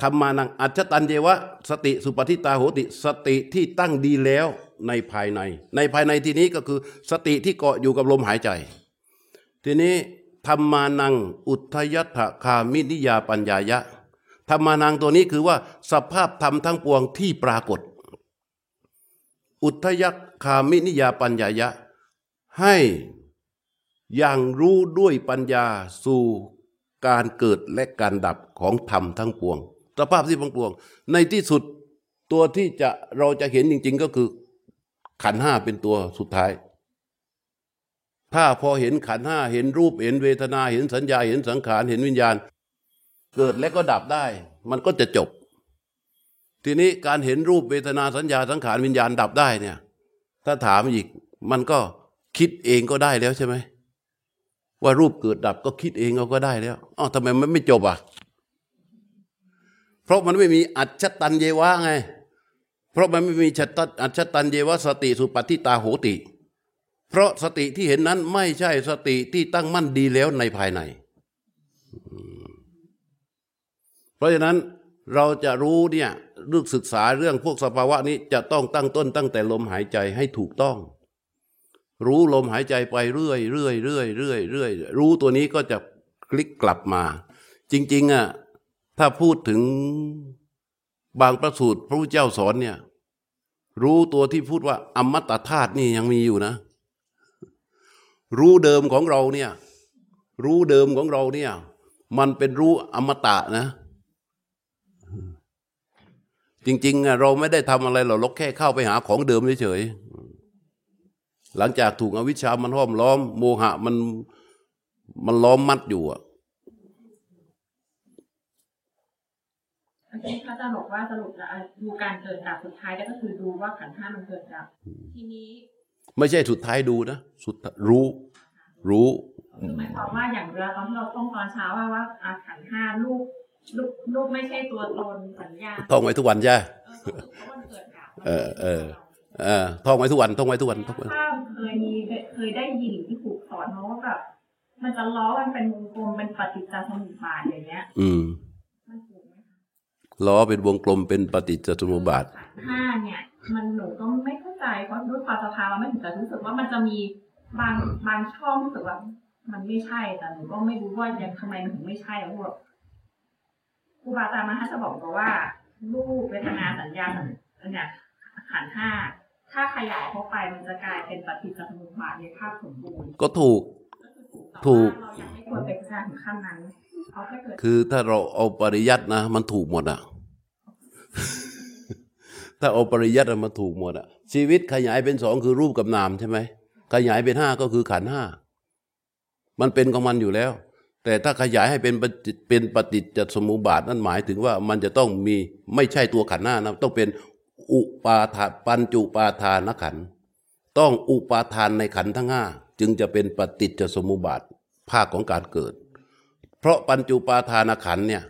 ธรรมานังอัจฉตันเยวะ สติสุปัฏฐิตาโหติ สติที่ตั้งดีแล้ว ในภายใน ในภายในที่นี้ก็คือสติที่เกาะอยู่กับลมหายใจ ทีนี้ธรรมานังอุทยถคามินิยาปัญญายะธรรมานังตัวนี้คือว่าสภาพธรรมทั้งปวงที่ปรากฏ อุทยคามินิยาปัญญายะ ให้อย่างรู้ด้วยปัญญาสู่การเกิดและการดับของธรรมทั้งปวง สภาพที่ทั้งปวง ในที่สุดตัวที่จะเราจะเห็นจริง ๆ ก็คือ ขันห้าเป็นตัวสุดท้าย ถ้าพอเห็นขันห้าเห็นรูปเห็นเวทนาเห็นสัญญาเห็นสังขารเห็นวิญญาณ เกิดและก็ดับได้ มันก็จะจบ ทีนี้การเห็นรูปเวทนาสัญญาสังขารวิญญาณดับได้เนี่ย ถ้าถามอีกมันก็คิดเองก็ได้แล้วใช่ไหมว่ารูปเกิดดับก็คิดเองเอาก็ได้แล้วอ้าวทำไมมันไม่จบอะ เพราะมันไม่มีอัจฉตันเยวะไง เพราะมันไม่มีชัตตอัจตันเยวสติสุปฏิตาโหติ เพราะสติที่เห็นนั้นไม่ใช่สติที่ตั้งมั่นดีแล้วในภายใน เพราะฉะนั้นเราจะรู้เนี่ยเรื่องศึกษาเรื่องพวกสภาวะนี้จะต้องตั้งต้นตั้งแต่ลมหายใจให้ถูกต้อง รู้ลมหายใจไปเรื่อยเรื่อยเรื่อยเรื่อยเรื่อยรู้ตัวนี้ก็จะคลิกกลับมา จริง ๆอะถ้าพูดถึง บางประสูตรพระพุทธเจ้าสอนเนี่ย รู้ตัวที่พูดว่า อมตะธาตุนี่ยังมีอยู่นะ รู้เดิมของเราเนี่ย รู้เดิมของเราเนี่ย มันเป็นรู้อมตะนะ จริงๆเราไม่ได้ทำอะไรหรอกเราแค่เข้าไปหาของเดิมเฉยๆหลังจากถูกอวิชชามันห้อมล้อม โมหะมันมันล้อมมัดอยู่อะ เมื่อกี้พระอาจารย์บอกว่าสรุปแล้วอะดูการเกิดดับสุดท้ายก็คือดูว่าขันธ์ห้ามันเกิดดับทีนี้ ไม่ใช่สุดท้ายดูนะสุดท้ายรู้ รู้หมายความว่าอย่างเวลาตอนที่เราต้องตอนเช้าว่าว่าอาขันธ์ห้าลูกลูกลูกไม่ใช่ตัวตนสัญญาท่องไว้ทุกวันใช่ไหมเออก็คือเพราะมันเกิดดับเออเออเออท่องไว้ทุกวันท่องไว้ทุกวันท่องไว้ถ้าเคยมีเคยได้ยินที่ถูกสอนมาว่าแบบมันจะล้อมันเป็นวงกลมเป็นปฏิจจสมุปบาทอย่างเงี้ย อืม มันถูกไหมคะ ล้อเป็นวงกลมเป็นปฏิจจสมุปบาทห้าเนี่ยมันหนูก็ไม่เข้าใจเพราะด้วยความสภาวะไม่ถึงแต่รู้สึกว่ามันจะมีบางบางช่องรู้สึกว่ามันไม่ใช่แต่หนูก็ไม่รู้ว่ายังทำไมมันถึงไม่ใช่แล้วแบบครูบาอาจารย์มาให้จะบอกว่ารูปเวทนาสัญญาสัญอันเนี่ยขันห้าถ้าขยายเข้าไปมันจะกลายเป็นปฏิจจสมุปบาทในภาพสมบูรณ์ก็ถูกถูกเรายังไม่ควรไปพิจารณาถึงขั้นนั้นคือถ้าเราเอาปริยัตินะ มันถูกหมดอะ ถ้าเอาปริยัติมันถูกหมดอะชีวิตขยายเป็นสองคือรูปกับนามใช่ไหมขยายเป็นห้าก็คือขันห้ามันเป็นของมันอยู่แล้ว แต่ถ้าขยายให้เป็นปฏิเป็นปฏิจจสมุปบาทนั่นหมายถึงว่ามันจะต้องมีไม่ใช่ตัวขันธ์ห้านะต้องเป็นอุปาทานปัญจุปาทานขันต้องอุปาทานในขันทั้งห้าจึงจะเป็นปฏิจจสมุปบาทภาคของการเกิด เพราะปัญจุปาทานขันเนี่ย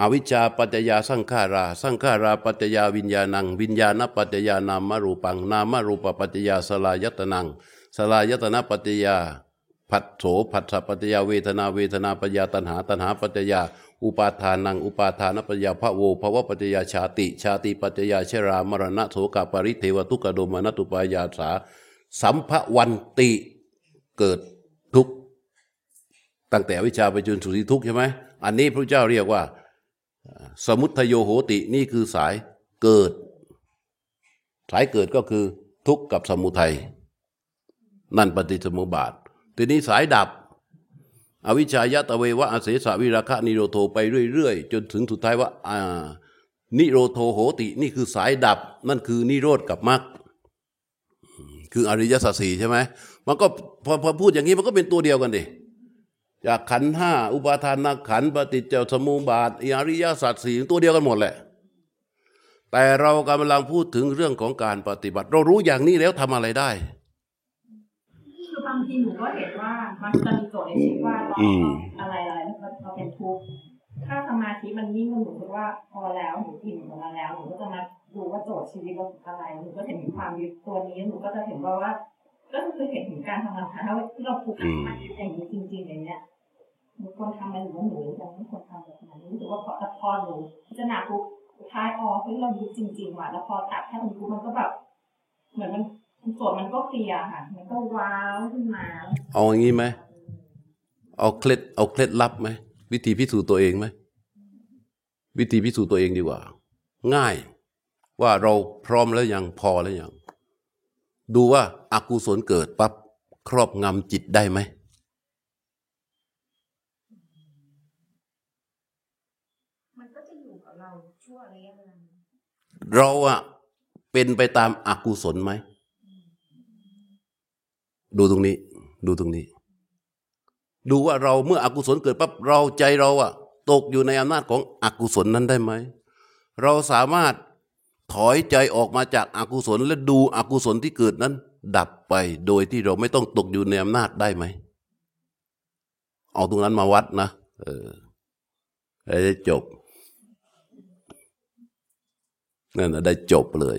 อวิชชาปัจจยาสังขารา สังขาราปัจจยาวิญญาณัง วิญญาณปัจจยานามรูปัง นามรูปปัจจยาสลายตนังสลายตนะปัจจยาผัสโสผัสสะปัจจยาเวทนาเวทนาปัจจยาตัณหาตัณหาปัจจยา อุปาทานัง อุปาทานปัจจยาภโวภวะปัจจยาชาติ ชาติปัจจยาชรามรณะโสกปริเทวทุกขโดมนตุปายาสาสัมภวันติเกิดทุกตั้งแต่วิชาไปจนสุดที่ทุกใช่ไหมอันนี้พระเจ้าเรียกว่า สมุทโยโหตินี่คือสายเกิด สายเกิดก็คือทุกข์กับสมุทัยนั่นปฏิสมุบาท ทีนี้สายดับ อวิชายะตะเววะอาเสสวิราคะนิโรโทไปเรื่อยๆ จนถึงสุดท้ายว่าอ่านิโรโทโหตินี่คือสายดับ นั่นคือนิโรธกับมรรคคืออริยสัจสี่ใช่ไหมมันก็พอพอพูดอย่างนี้มันก็เป็นตัวเดียวกันดิ จากขันธ์ห้าอุปาทานขันธ์ปฏิจจสมุปบาทอริยสัจสี่ตัวเดียวกันหมดแหละ แต่เรากำลังพูดถึงเรื่องของการปฏิบัติ เรารู้อย่างนี้แล้วทำอะไรได้คือบางทีหนูก็เห็นว่ามันจะมีโจทย์ในชีวิตว่าเราอืมอะไรอะไรเราเราเป็นทุกข์ถ้าสมาธิมันนิ่งหนูคิดว่าพอแล้วหนูอิ่มกับมันแล้วหนูก็จะมาดูว่าโจทย์ชีวิตเราคืออะไรหนูก็เห็นถึงความยึดตัวนี้หนูก็จะเห็นว่าว่า ก็คือเห็นถึงการทำงานถ้าที่เราผูกพันมันอย่างนี้จริงๆอย่างเนี้ยหนูควรทำมันหรือว่าหนูยังไม่ควรทำแบบนั้นรู้สึกว่าพอแต่พอหนูพิจารณาปุ๊บสุดท้ายอ๋อเฮ้ยเรายึดจริงๆว่ะแล้วพอตัดแค่ตรงปุ๊บมันก็แบบ เหมือนมันโจทย์มันก็เคลียร์ค่ะ มันก็ว้าวขึ้นมา เอาอย่างนี้ไหมเอาเคล็ดเอาเคล็ดลับไหมวิธีพิสูจน์ตัวเองไหมวิธีพิสูจน์ตัวเองดีกว่า ง่ายว่าเราพร้อมแล้วยังพอแล้วยัง ดูว่าอากุศลเกิดปั๊บครอบงำจิตได้ไหม มันก็จะอยู่กับเราชั่วระยะเวลาเราอะเป็นไปตามอากุศลไหม ดูตรงนี้ ดูตรงนี้ ดูว่าเราเมื่ออกุศลเกิดปั๊บเราใจเราอะตกอยู่ในอำนาจของอกุศลนั้นได้ไหม เราสามารถ ถอยใจออกมาจากอากุศลและดูอกุศลที่เกิดนั้น ดับไปโดยที่เราไม่ต้องตกอยู่ในอำนาจได้ไหม เอาตรงนั้นมาวัดนะเออแล้จะจบนั่นนะได้จบเลย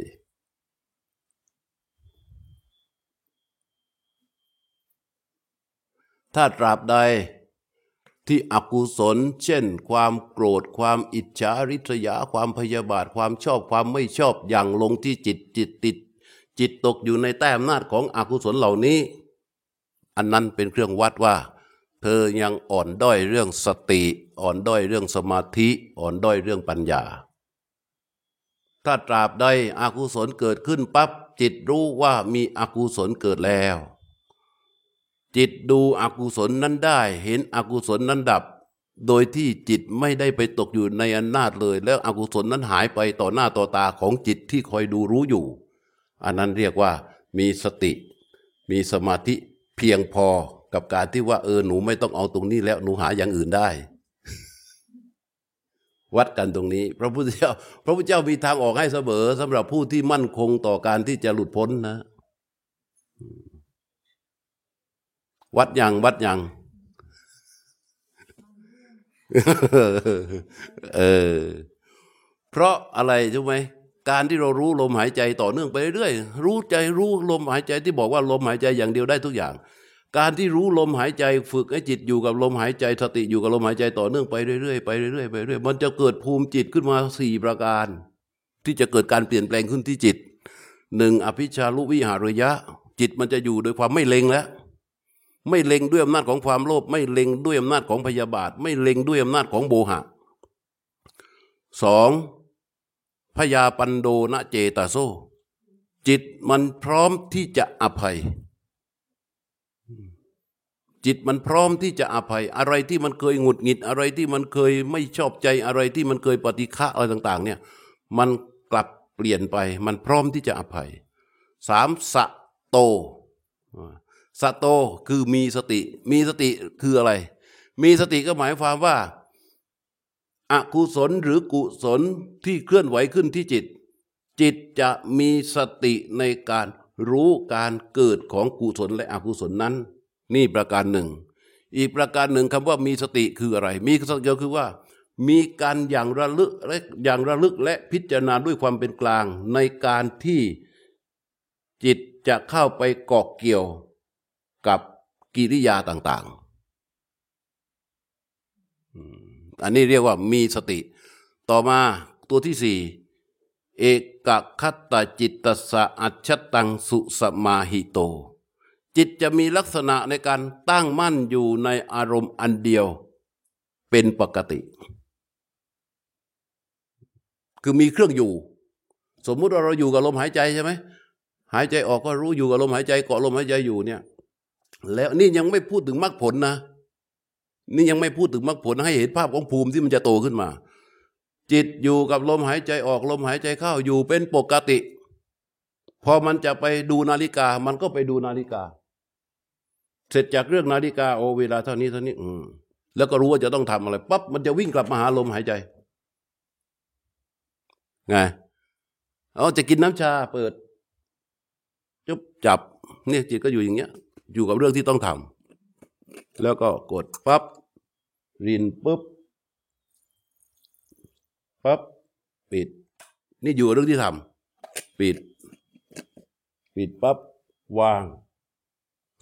ถ้าตราบใด ที่อกุศล เช่น ความโกรธ ความอิจฉาริษยา ความพยาบาท ความชอบความไม่ชอบอย่างลงที่จิตจิตติด จิตตกอยู่ในแต้มนาจของอกุศลเหล่านี้ อันนั้นเป็นเครื่องวัดว่า เธอยังอ่อนด้อยเรื่องสติ อ่อนด้อยเรื่องสมาธิ อ่อนด้อยเรื่องปัญญา ถ้าตราบใดอกุศลเกิดขึ้นปั๊บจิตรู้ว่ามีอกุศลเกิดแล้ว จิตดูอกุศลนั้นได้ เห็นอกุศลนั้นดับ โดยที่จิตไม่ได้ไปตกอยู่ในอำนาจเลย แล้วอกุศลนั้นหายไปต่อหน้าต่อตาของจิตที่คอยดูรู้อยู่ อันนั้นเรียกว่ามีสติ มีสมาธิเพียงพอกับการที่ว่าเออหนูไม่ต้องเอาตรงนี้แล้วหนูหาอย่างอื่นได้ วัดกันตรงนี้ พระพุทธเจ้า พระพุทธเจ้ามีทางออกให้เสมอสำหรับผู้ที่มั่นคงต่อการที่จะหลุดพ้นนะ วัดยังวัดยังเออ เพราะอะไรใช่ไหมการที่เรารู้ลมหายใจต่อเนื่องไปเรื่อยรู้ใจรู้ลมหายใจที่บอกว่าลมหายใจอย่างเดียวได้ทุกอย่าง การที่รู้ลมหายใจฝึกให้จิตอยู่กับลมหายใจสติอยู่กับลมหายใจต่อเนื่องไปเรื่อยๆไปเรื่อยๆไปเรื่อยมันจะเกิดภูมิจิตขึ้นมาสี่ประการ ที่จะเกิดการเปลี่ยนแปลงขึ้นที่จิตหนึ่งอภิชาลุวิหารยะ จิตมันจะอยู่โดยความไม่เล็งแล้ว ไม่เล็งด้วยอำนาจของความโลภไม่เล็งด้วยอำนาจของพยาบาท ไม่เล็งด้วยอำนาจของโบหะสองพยาปันโดนะเจตาโซ จิตมันพร้อมที่จะอภัย จิตมันพร้อมที่จะอภัย อะไรที่มันเคยหงุดหงิด อะไรที่มันเคยไม่ชอบใจอะไรที่มันเคยปฏิฆะอะไรต่าง ๆ เนี่ยมันกลับเปลี่ยนไป มันพร้อมที่จะอภัยสามสะโต สะโตคือมีสติ มีสติคืออะไร มีสติก็หมายความว่าอกุศลหรือกุศลที่เคลื่อนไหวขึ้นที่จิต จิตจะมีสติในการรู้การเกิดของกุศลและอกุศลนั้น นี่ประการหนึ่ง อีกประการหนึ่งคำว่ามีสติคืออะไร มีสติก็คือว่า มีการอย่างระลึกและอย่างระลึกและพิจารณาด้วยความเป็นกลางในการที่จิตจะเข้าไปเกาะเกี่ยว กับกิริยาต่างๆ อันนี้เรียกว่ามีสติ ต่อมาตัวที่สี่เอกคัตตจิตตสะอัจฉตังสุสมาหิโต จิตจะมีลักษณะในการตั้งมั่นอยู่ในอารมณ์อันเดียวเป็นปกติ คือมีเครื่องอยู่ สมมุติว่าเราอยู่กับลมหายใจใช่ไหมหายใจออกก็รู้อยู่กับลมหายใจเกาะลมหายใจอยู่เนี่ย แล้วนี่ยังไม่พูดถึงมรรคผลนะ นี่ยังไม่พูดถึงมรรคผลให้เห็นภาพของภูมิที่มันจะโตขึ้นมา จิตอยู่กับลมหายใจออกลมหายใจเข้าอยู่เป็นปกติ พอมันจะไปดูนาฬิกา มันก็ไปดูนาฬิกา เสร็จจากเรื่องนาฬิกาโอเวลาเท่านี้เท่านี้ อืมแล้วก็รู้ว่าจะต้องทำอะไรปั๊บมันจะวิ่งกลับมาหาลมหายใจไงเอาจะกินน้ำชาเปิดจุบจับเนี่ยจิตก็อยู่อย่างเงี้ย อยู่กับเรื่องที่ต้องทำแล้วก็กดปั๊บรินปุ๊บปั๊บปิด นี่อยู่กับเรื่องที่ทำปิด ปิดปั๊บวาง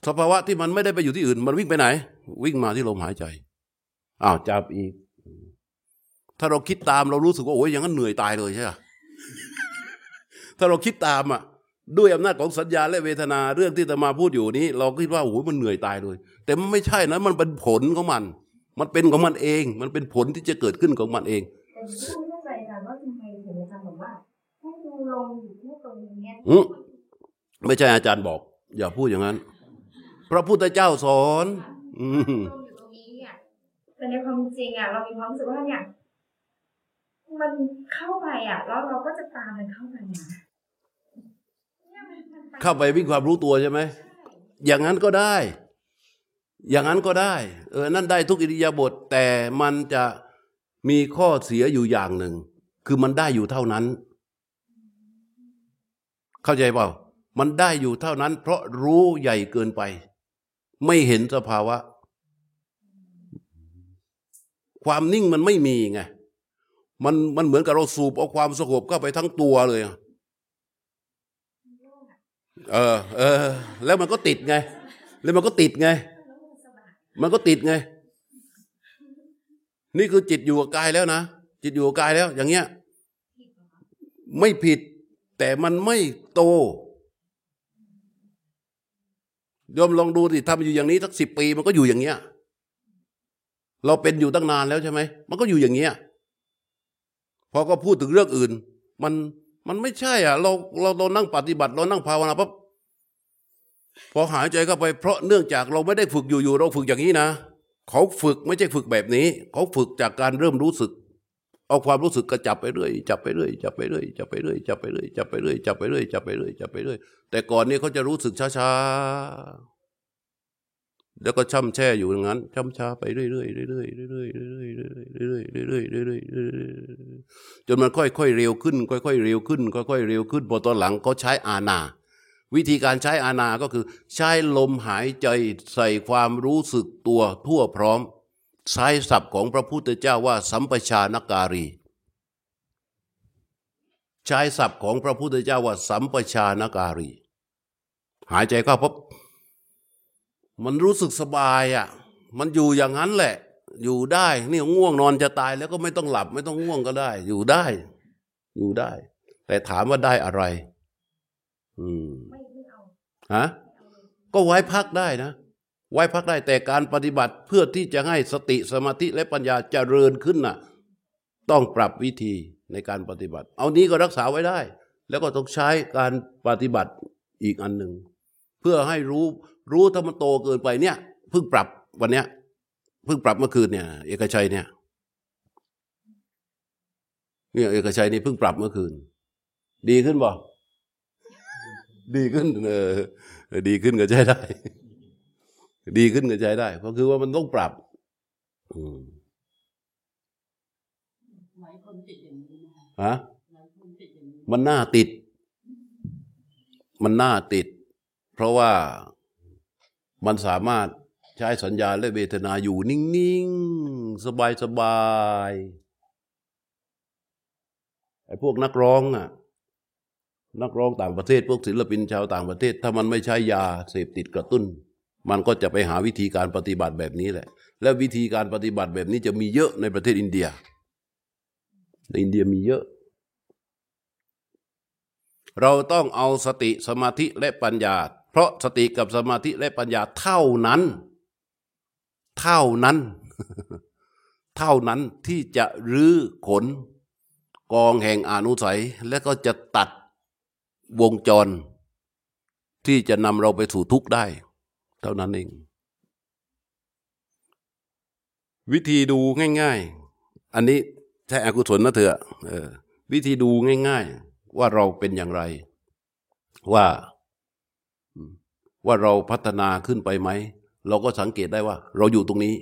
สภาวะที่มันไม่ได้ไปอยู่ที่อื่น มันวิ่งไปไหน วิ่งมาที่ลมหายใจอ้าวจับอีก ถ้าเราคิดตามเรารู้สึกว่าโอ้ยอย่างนั้นเหนื่อยตายเลยใช่ไหมถ้าเราคิดตามอะ ด้วยอำนาจของสัญญาและเวทนาเรื่องที่จะมาพูดอยู่นี้ เราคิดว่าโอ้ยมันเหนื่อยตายเลย แต่มันไม่ใช่นะมันเป็นผลของมัน มันเป็นของมันเอง มันเป็นผลที่จะเกิดขึ้นของมันเองแต่หนูก็ไม่เข้าใจอาจารย์ว่าทำไมถึงอาจารย์บอกว่าให้ดูลงอยู่ที่ตรงนี้อืมไม่ใช่อาจารย์บอก อย่าพูดอย่างนั้นพระพุทธเจ้าสอนอืมลงอยู่ตรงนี้เนี่ยแต่ในความจริงอะเรามีความรู้สึกว่าเนี่ยมันเข้าไปอะ แล้วเราก็จะตามมันเข้าไปนะเนี่ยมันมันไป เข้าไปวิ่งความรู้ตัวใช่ไหมอย่างนั้นก็ได้ อย่างนั้นก็ได้ เออ นั่นได้ทุกอิริยาบถแต่มันจะมีข้อเสียอยู่อย่างหนึ่ง คือมันได้อยู่เท่านั้น เข้าใจเปล่า มันได้อยู่เท่านั้น เพราะรู้ใหญ่เกินไป ไม่เห็นสภาวะ ความนิ่งมันไม่มีไงมันมันเหมือนกับเราสูบเอาความสงบเข้าไปทั้งตัวเลยอะ เออ เออ แล้วมันก็ติดไง แล้วมันก็ติดไง มันก็ติดไง นี่คือจิตอยู่กับกายแล้วนะ จิตอยู่กับกายแล้ว อย่างเงี้ย ไม่ผิด แต่มันไม่โตโยมลองดูสิทำอยู่อย่างนี้สักสิบปีมันก็อยู่อย่างเงี้ย เราเป็นอยู่ตั้งนานแล้วใช่ไหม มันก็อยู่อย่างเงี้ย พอก็พูดถึงเรื่องอื่น มัน มันไม่ใช่อะเราเราเรานั่งปฏิบัติเรานั่งภาวนาปั๊บพอหายใจเข้าไปเพราะเนื่องจากเราไม่ได้ฝึกอยู่ๆเราฝึกอย่างนี้นะ เขาฝึกไม่ใช่ฝึกแบบนี้ เขาฝึกจากการเริ่มรู้สึก เอาความรู้สึกกระจับไปเรื่อยจับไปเรื่อยจับไปเรื่อยจับไปเรื่อยจับไปเรื่อยจับไปเรื่อยจับไปเรื่อยจับไปเรื่อยจับไปเรื่อยแต่ก่อนนี้เขาจะรู้สึกช้าๆ แล้วก็ช่ำแช่อยู่อย่างนั้นช่ำช้าไปเรื่อยๆเรื่อยๆเรื่อยๆเรื่อยๆเรื่อยๆเรื่อยๆเรื่อยๆเรื่อยๆเรื่อยๆเรื่อยจนมันค่อยๆเร็วขึ้น ค่อยๆเร็วขึ้น ค่อยๆเร็วขึ้นพอตอนหลังเขาใช้อานาวิธีการใช้อานาก็คือ ใช้ลมหายใจใส่ความรู้สึกตัวทั่วพร้อม ใช้ศัพท์ของพระพุทธเจ้าว่า สัมปชานการี ใช้ศัพท์ของพระพุทธเจ้าว่า สัมปชานการี หายใจเข้าพบ มันรู้สึกสบายอะ มันอยู่อย่างนั้นแหละ อยู่ได้นี่ง่วงนอนจะตายแล้วก็ไม่ต้องหลับ ไม่ต้องง่วงก็ได้ อยู่ได้ อยู่ได้ แต่ถามว่าได้อะไร อืมฮะก็ไว้พักได้นะ ไว้พักได้แต่การปฏิบัติเพื่อที่จะให้สติสมาธิและปัญญาเจริญขึ้นน่ะ ต้องปรับวิธีในการปฏิบัติ เอานี้ก็รักษาไว้ได้ แล้วก็ต้องใช้การปฏิบัติอีกอันหนึ่ง พื่อให้รู้รู้ถ้ามันโตเกินไปเนี่ยเพิ่งปรับวันเนี้ยเพิ่งปรับเมื่อคืนเนี่ย เอกชัยเนี่ยเนี่ยเอกชัยนี่เพิ่งปรับเมื่อคืน ดีขึ้นบ่ดีขึ้นเออเออดีขึ้นก็ใช้ได้ ดีขึ้นก็ใช้ได้ เพราะคือว่ามันต้องปรับอืมหลายคนติดอย่างนี้นะคะฮะหลายคนติดอย่างนี้มันน่าติด มันน่าติด เพราะว่ามันสามารถใช้สัญญาและเวทนาอยู่นิ่ง ๆ สบายๆไอ้พวกนักร้องน่ะนักร้องต่างประเทศพวกศิลปินชาวต่างประเทศ ถ้ามันไม่ใช้ยาเสพติดกระตุ้น มันก็จะไปหาวิธีการปฏิบัติแบบนี้แหละ และวิธีการปฏิบัติแบบนี้จะมีเยอะในประเทศอินเดีย ในอินเดียมีเยอะ เราต้องเอาสติสมาธิและปัญญา เพราะสติกับสมาธิและปัญญาเท่านั้น เท่านั้น เท่านั้นที่จะรื้อขนกองแห่งอนุสัย และก็จะตัดวงจร ที่จะนำเราไปสู่ทุกข์ได้ เท่านั้นเอง วิธีดูง่าย ๆ อันนี้ใช่อกุศลนะเถอะวิธีดูง่าย ๆ ว่าเราเป็นอย่างไร ว่า ว่าเราพัฒนาขึ้นไปไหม เราก็สังเกตได้ว่า เราอยู่ตรงนี้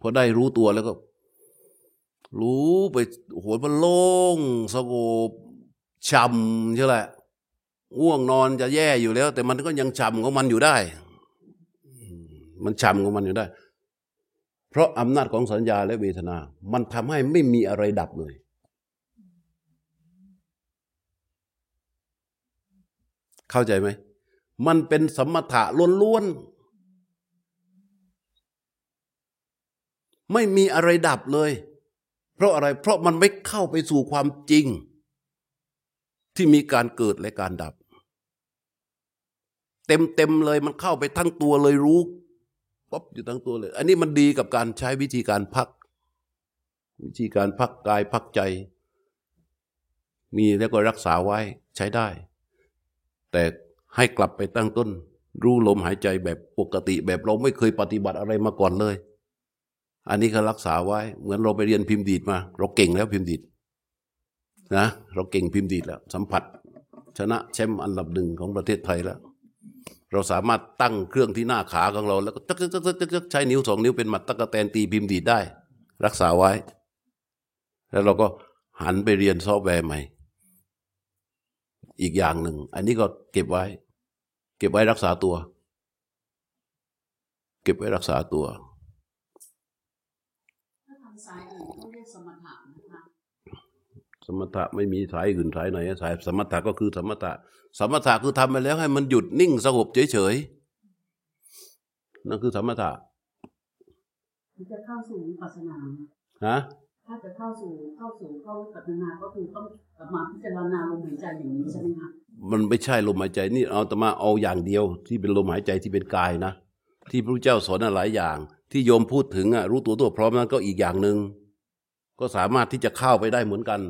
พอได้รู้ตัวแล้วก็ รู้ไปโอ้โหมันโล่งสงบช่ำใช่แหละง่วงนอนจะแย่อยู่แล้ว แต่มันก็ยังช่ำของมันอยู่ได้มมันช่ำของมันอยู่ได้ เพราะอำนาจของสัญญาและเวทนา มันทำให้ไม่มีอะไรดับเลยเข้าใจไหม มันเป็นสมถะล้วนๆ ไม่มีอะไรดับเลย เพราะอะไร เพราะมันไม่เข้าไปสู่ความจริง ที่มีการเกิดและการดับ เต็มเต็มๆเลยมันเข้าไปทั้งตัวเลยรู้ป๊บอยู่ทั้งตัวเลย อันนี้มันดีกับการใช้วิธีการพัก วิธีการพักกายพักใจ มีแล้วก็รักษาไว้ใช้ได้ แต่ ให้กลับไปตั้งต้น รู้ลมหายใจแบบปกติแบบเราไม่เคยปฏิบัติอะไรมาก่อนเลย อันนี้ก็รักษาไว้ เหมือนเราไปเรียนพิมพ์ดีดมา เราเก่งแล้วพิมพ์ดีดนะเราเก่งพิมพ์ดีดแล้ว สัมผัส ชนะแชมป์อันดับหนึ่งของประเทศไทยแล้ว เราสามารถตั้งเครื่องที่หน้าขาของเราแล้วก็จักจักจักจักจักใช้นิ้วสองนิ้วเป็นหมัดตะกะแตนตีพิมพ์ดีดได้ รักษาไว้ แล้วเราก็หันไปเรียนซอฟต์แวร์ใหม่ อีกอย่างหนึ่ง อันนี้ก็เก็บไว้ ก็บไว้รักษาตัว เก็บไว้รักษาตัวถ้าทางซ้ายอื่นต้องเรียกสมถะนะคะสมถะไม่มีสายอื่นสายไหนสายสมถะก็คือสมถะสมถะคือทำไปแล้วให้มันหยุดนิ่งสงบเฉยๆนั่นคือสมถะที่จะเข้าสู่วิปัสสนาฮะ ถ้าจะเข้าสู่เข้าสู่เข้าวิปัสสนาก็คือต้องกลับมาพิจารณาลมหายใจอย่างนี้ใช่ไหมคะมันไม่ใช่ลมหายใจนี่เอาแต่มาเอาอย่างเดียว ที่เป็นลมหายใจที่เป็นกายนะ ที่พระพุทธเจ้าสอนน่ะหลายอย่าง ที่โยมพูดถึงอะรู้ตัวตัวพร้อมนั้นก็อีกอย่างหนึ่งก็สามารถที่จะเข้าไปได้เหมือนกัน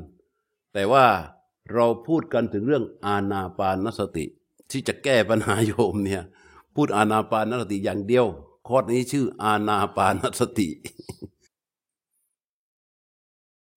แต่ว่าเราพูดกันถึงเรื่องอาณาปานสติ ที่จะแก้ปัญหาโยมเนี่ย พูดอาณาปานสติอย่างเดียวคอร์สนี้ชื่ออาณาปานสติ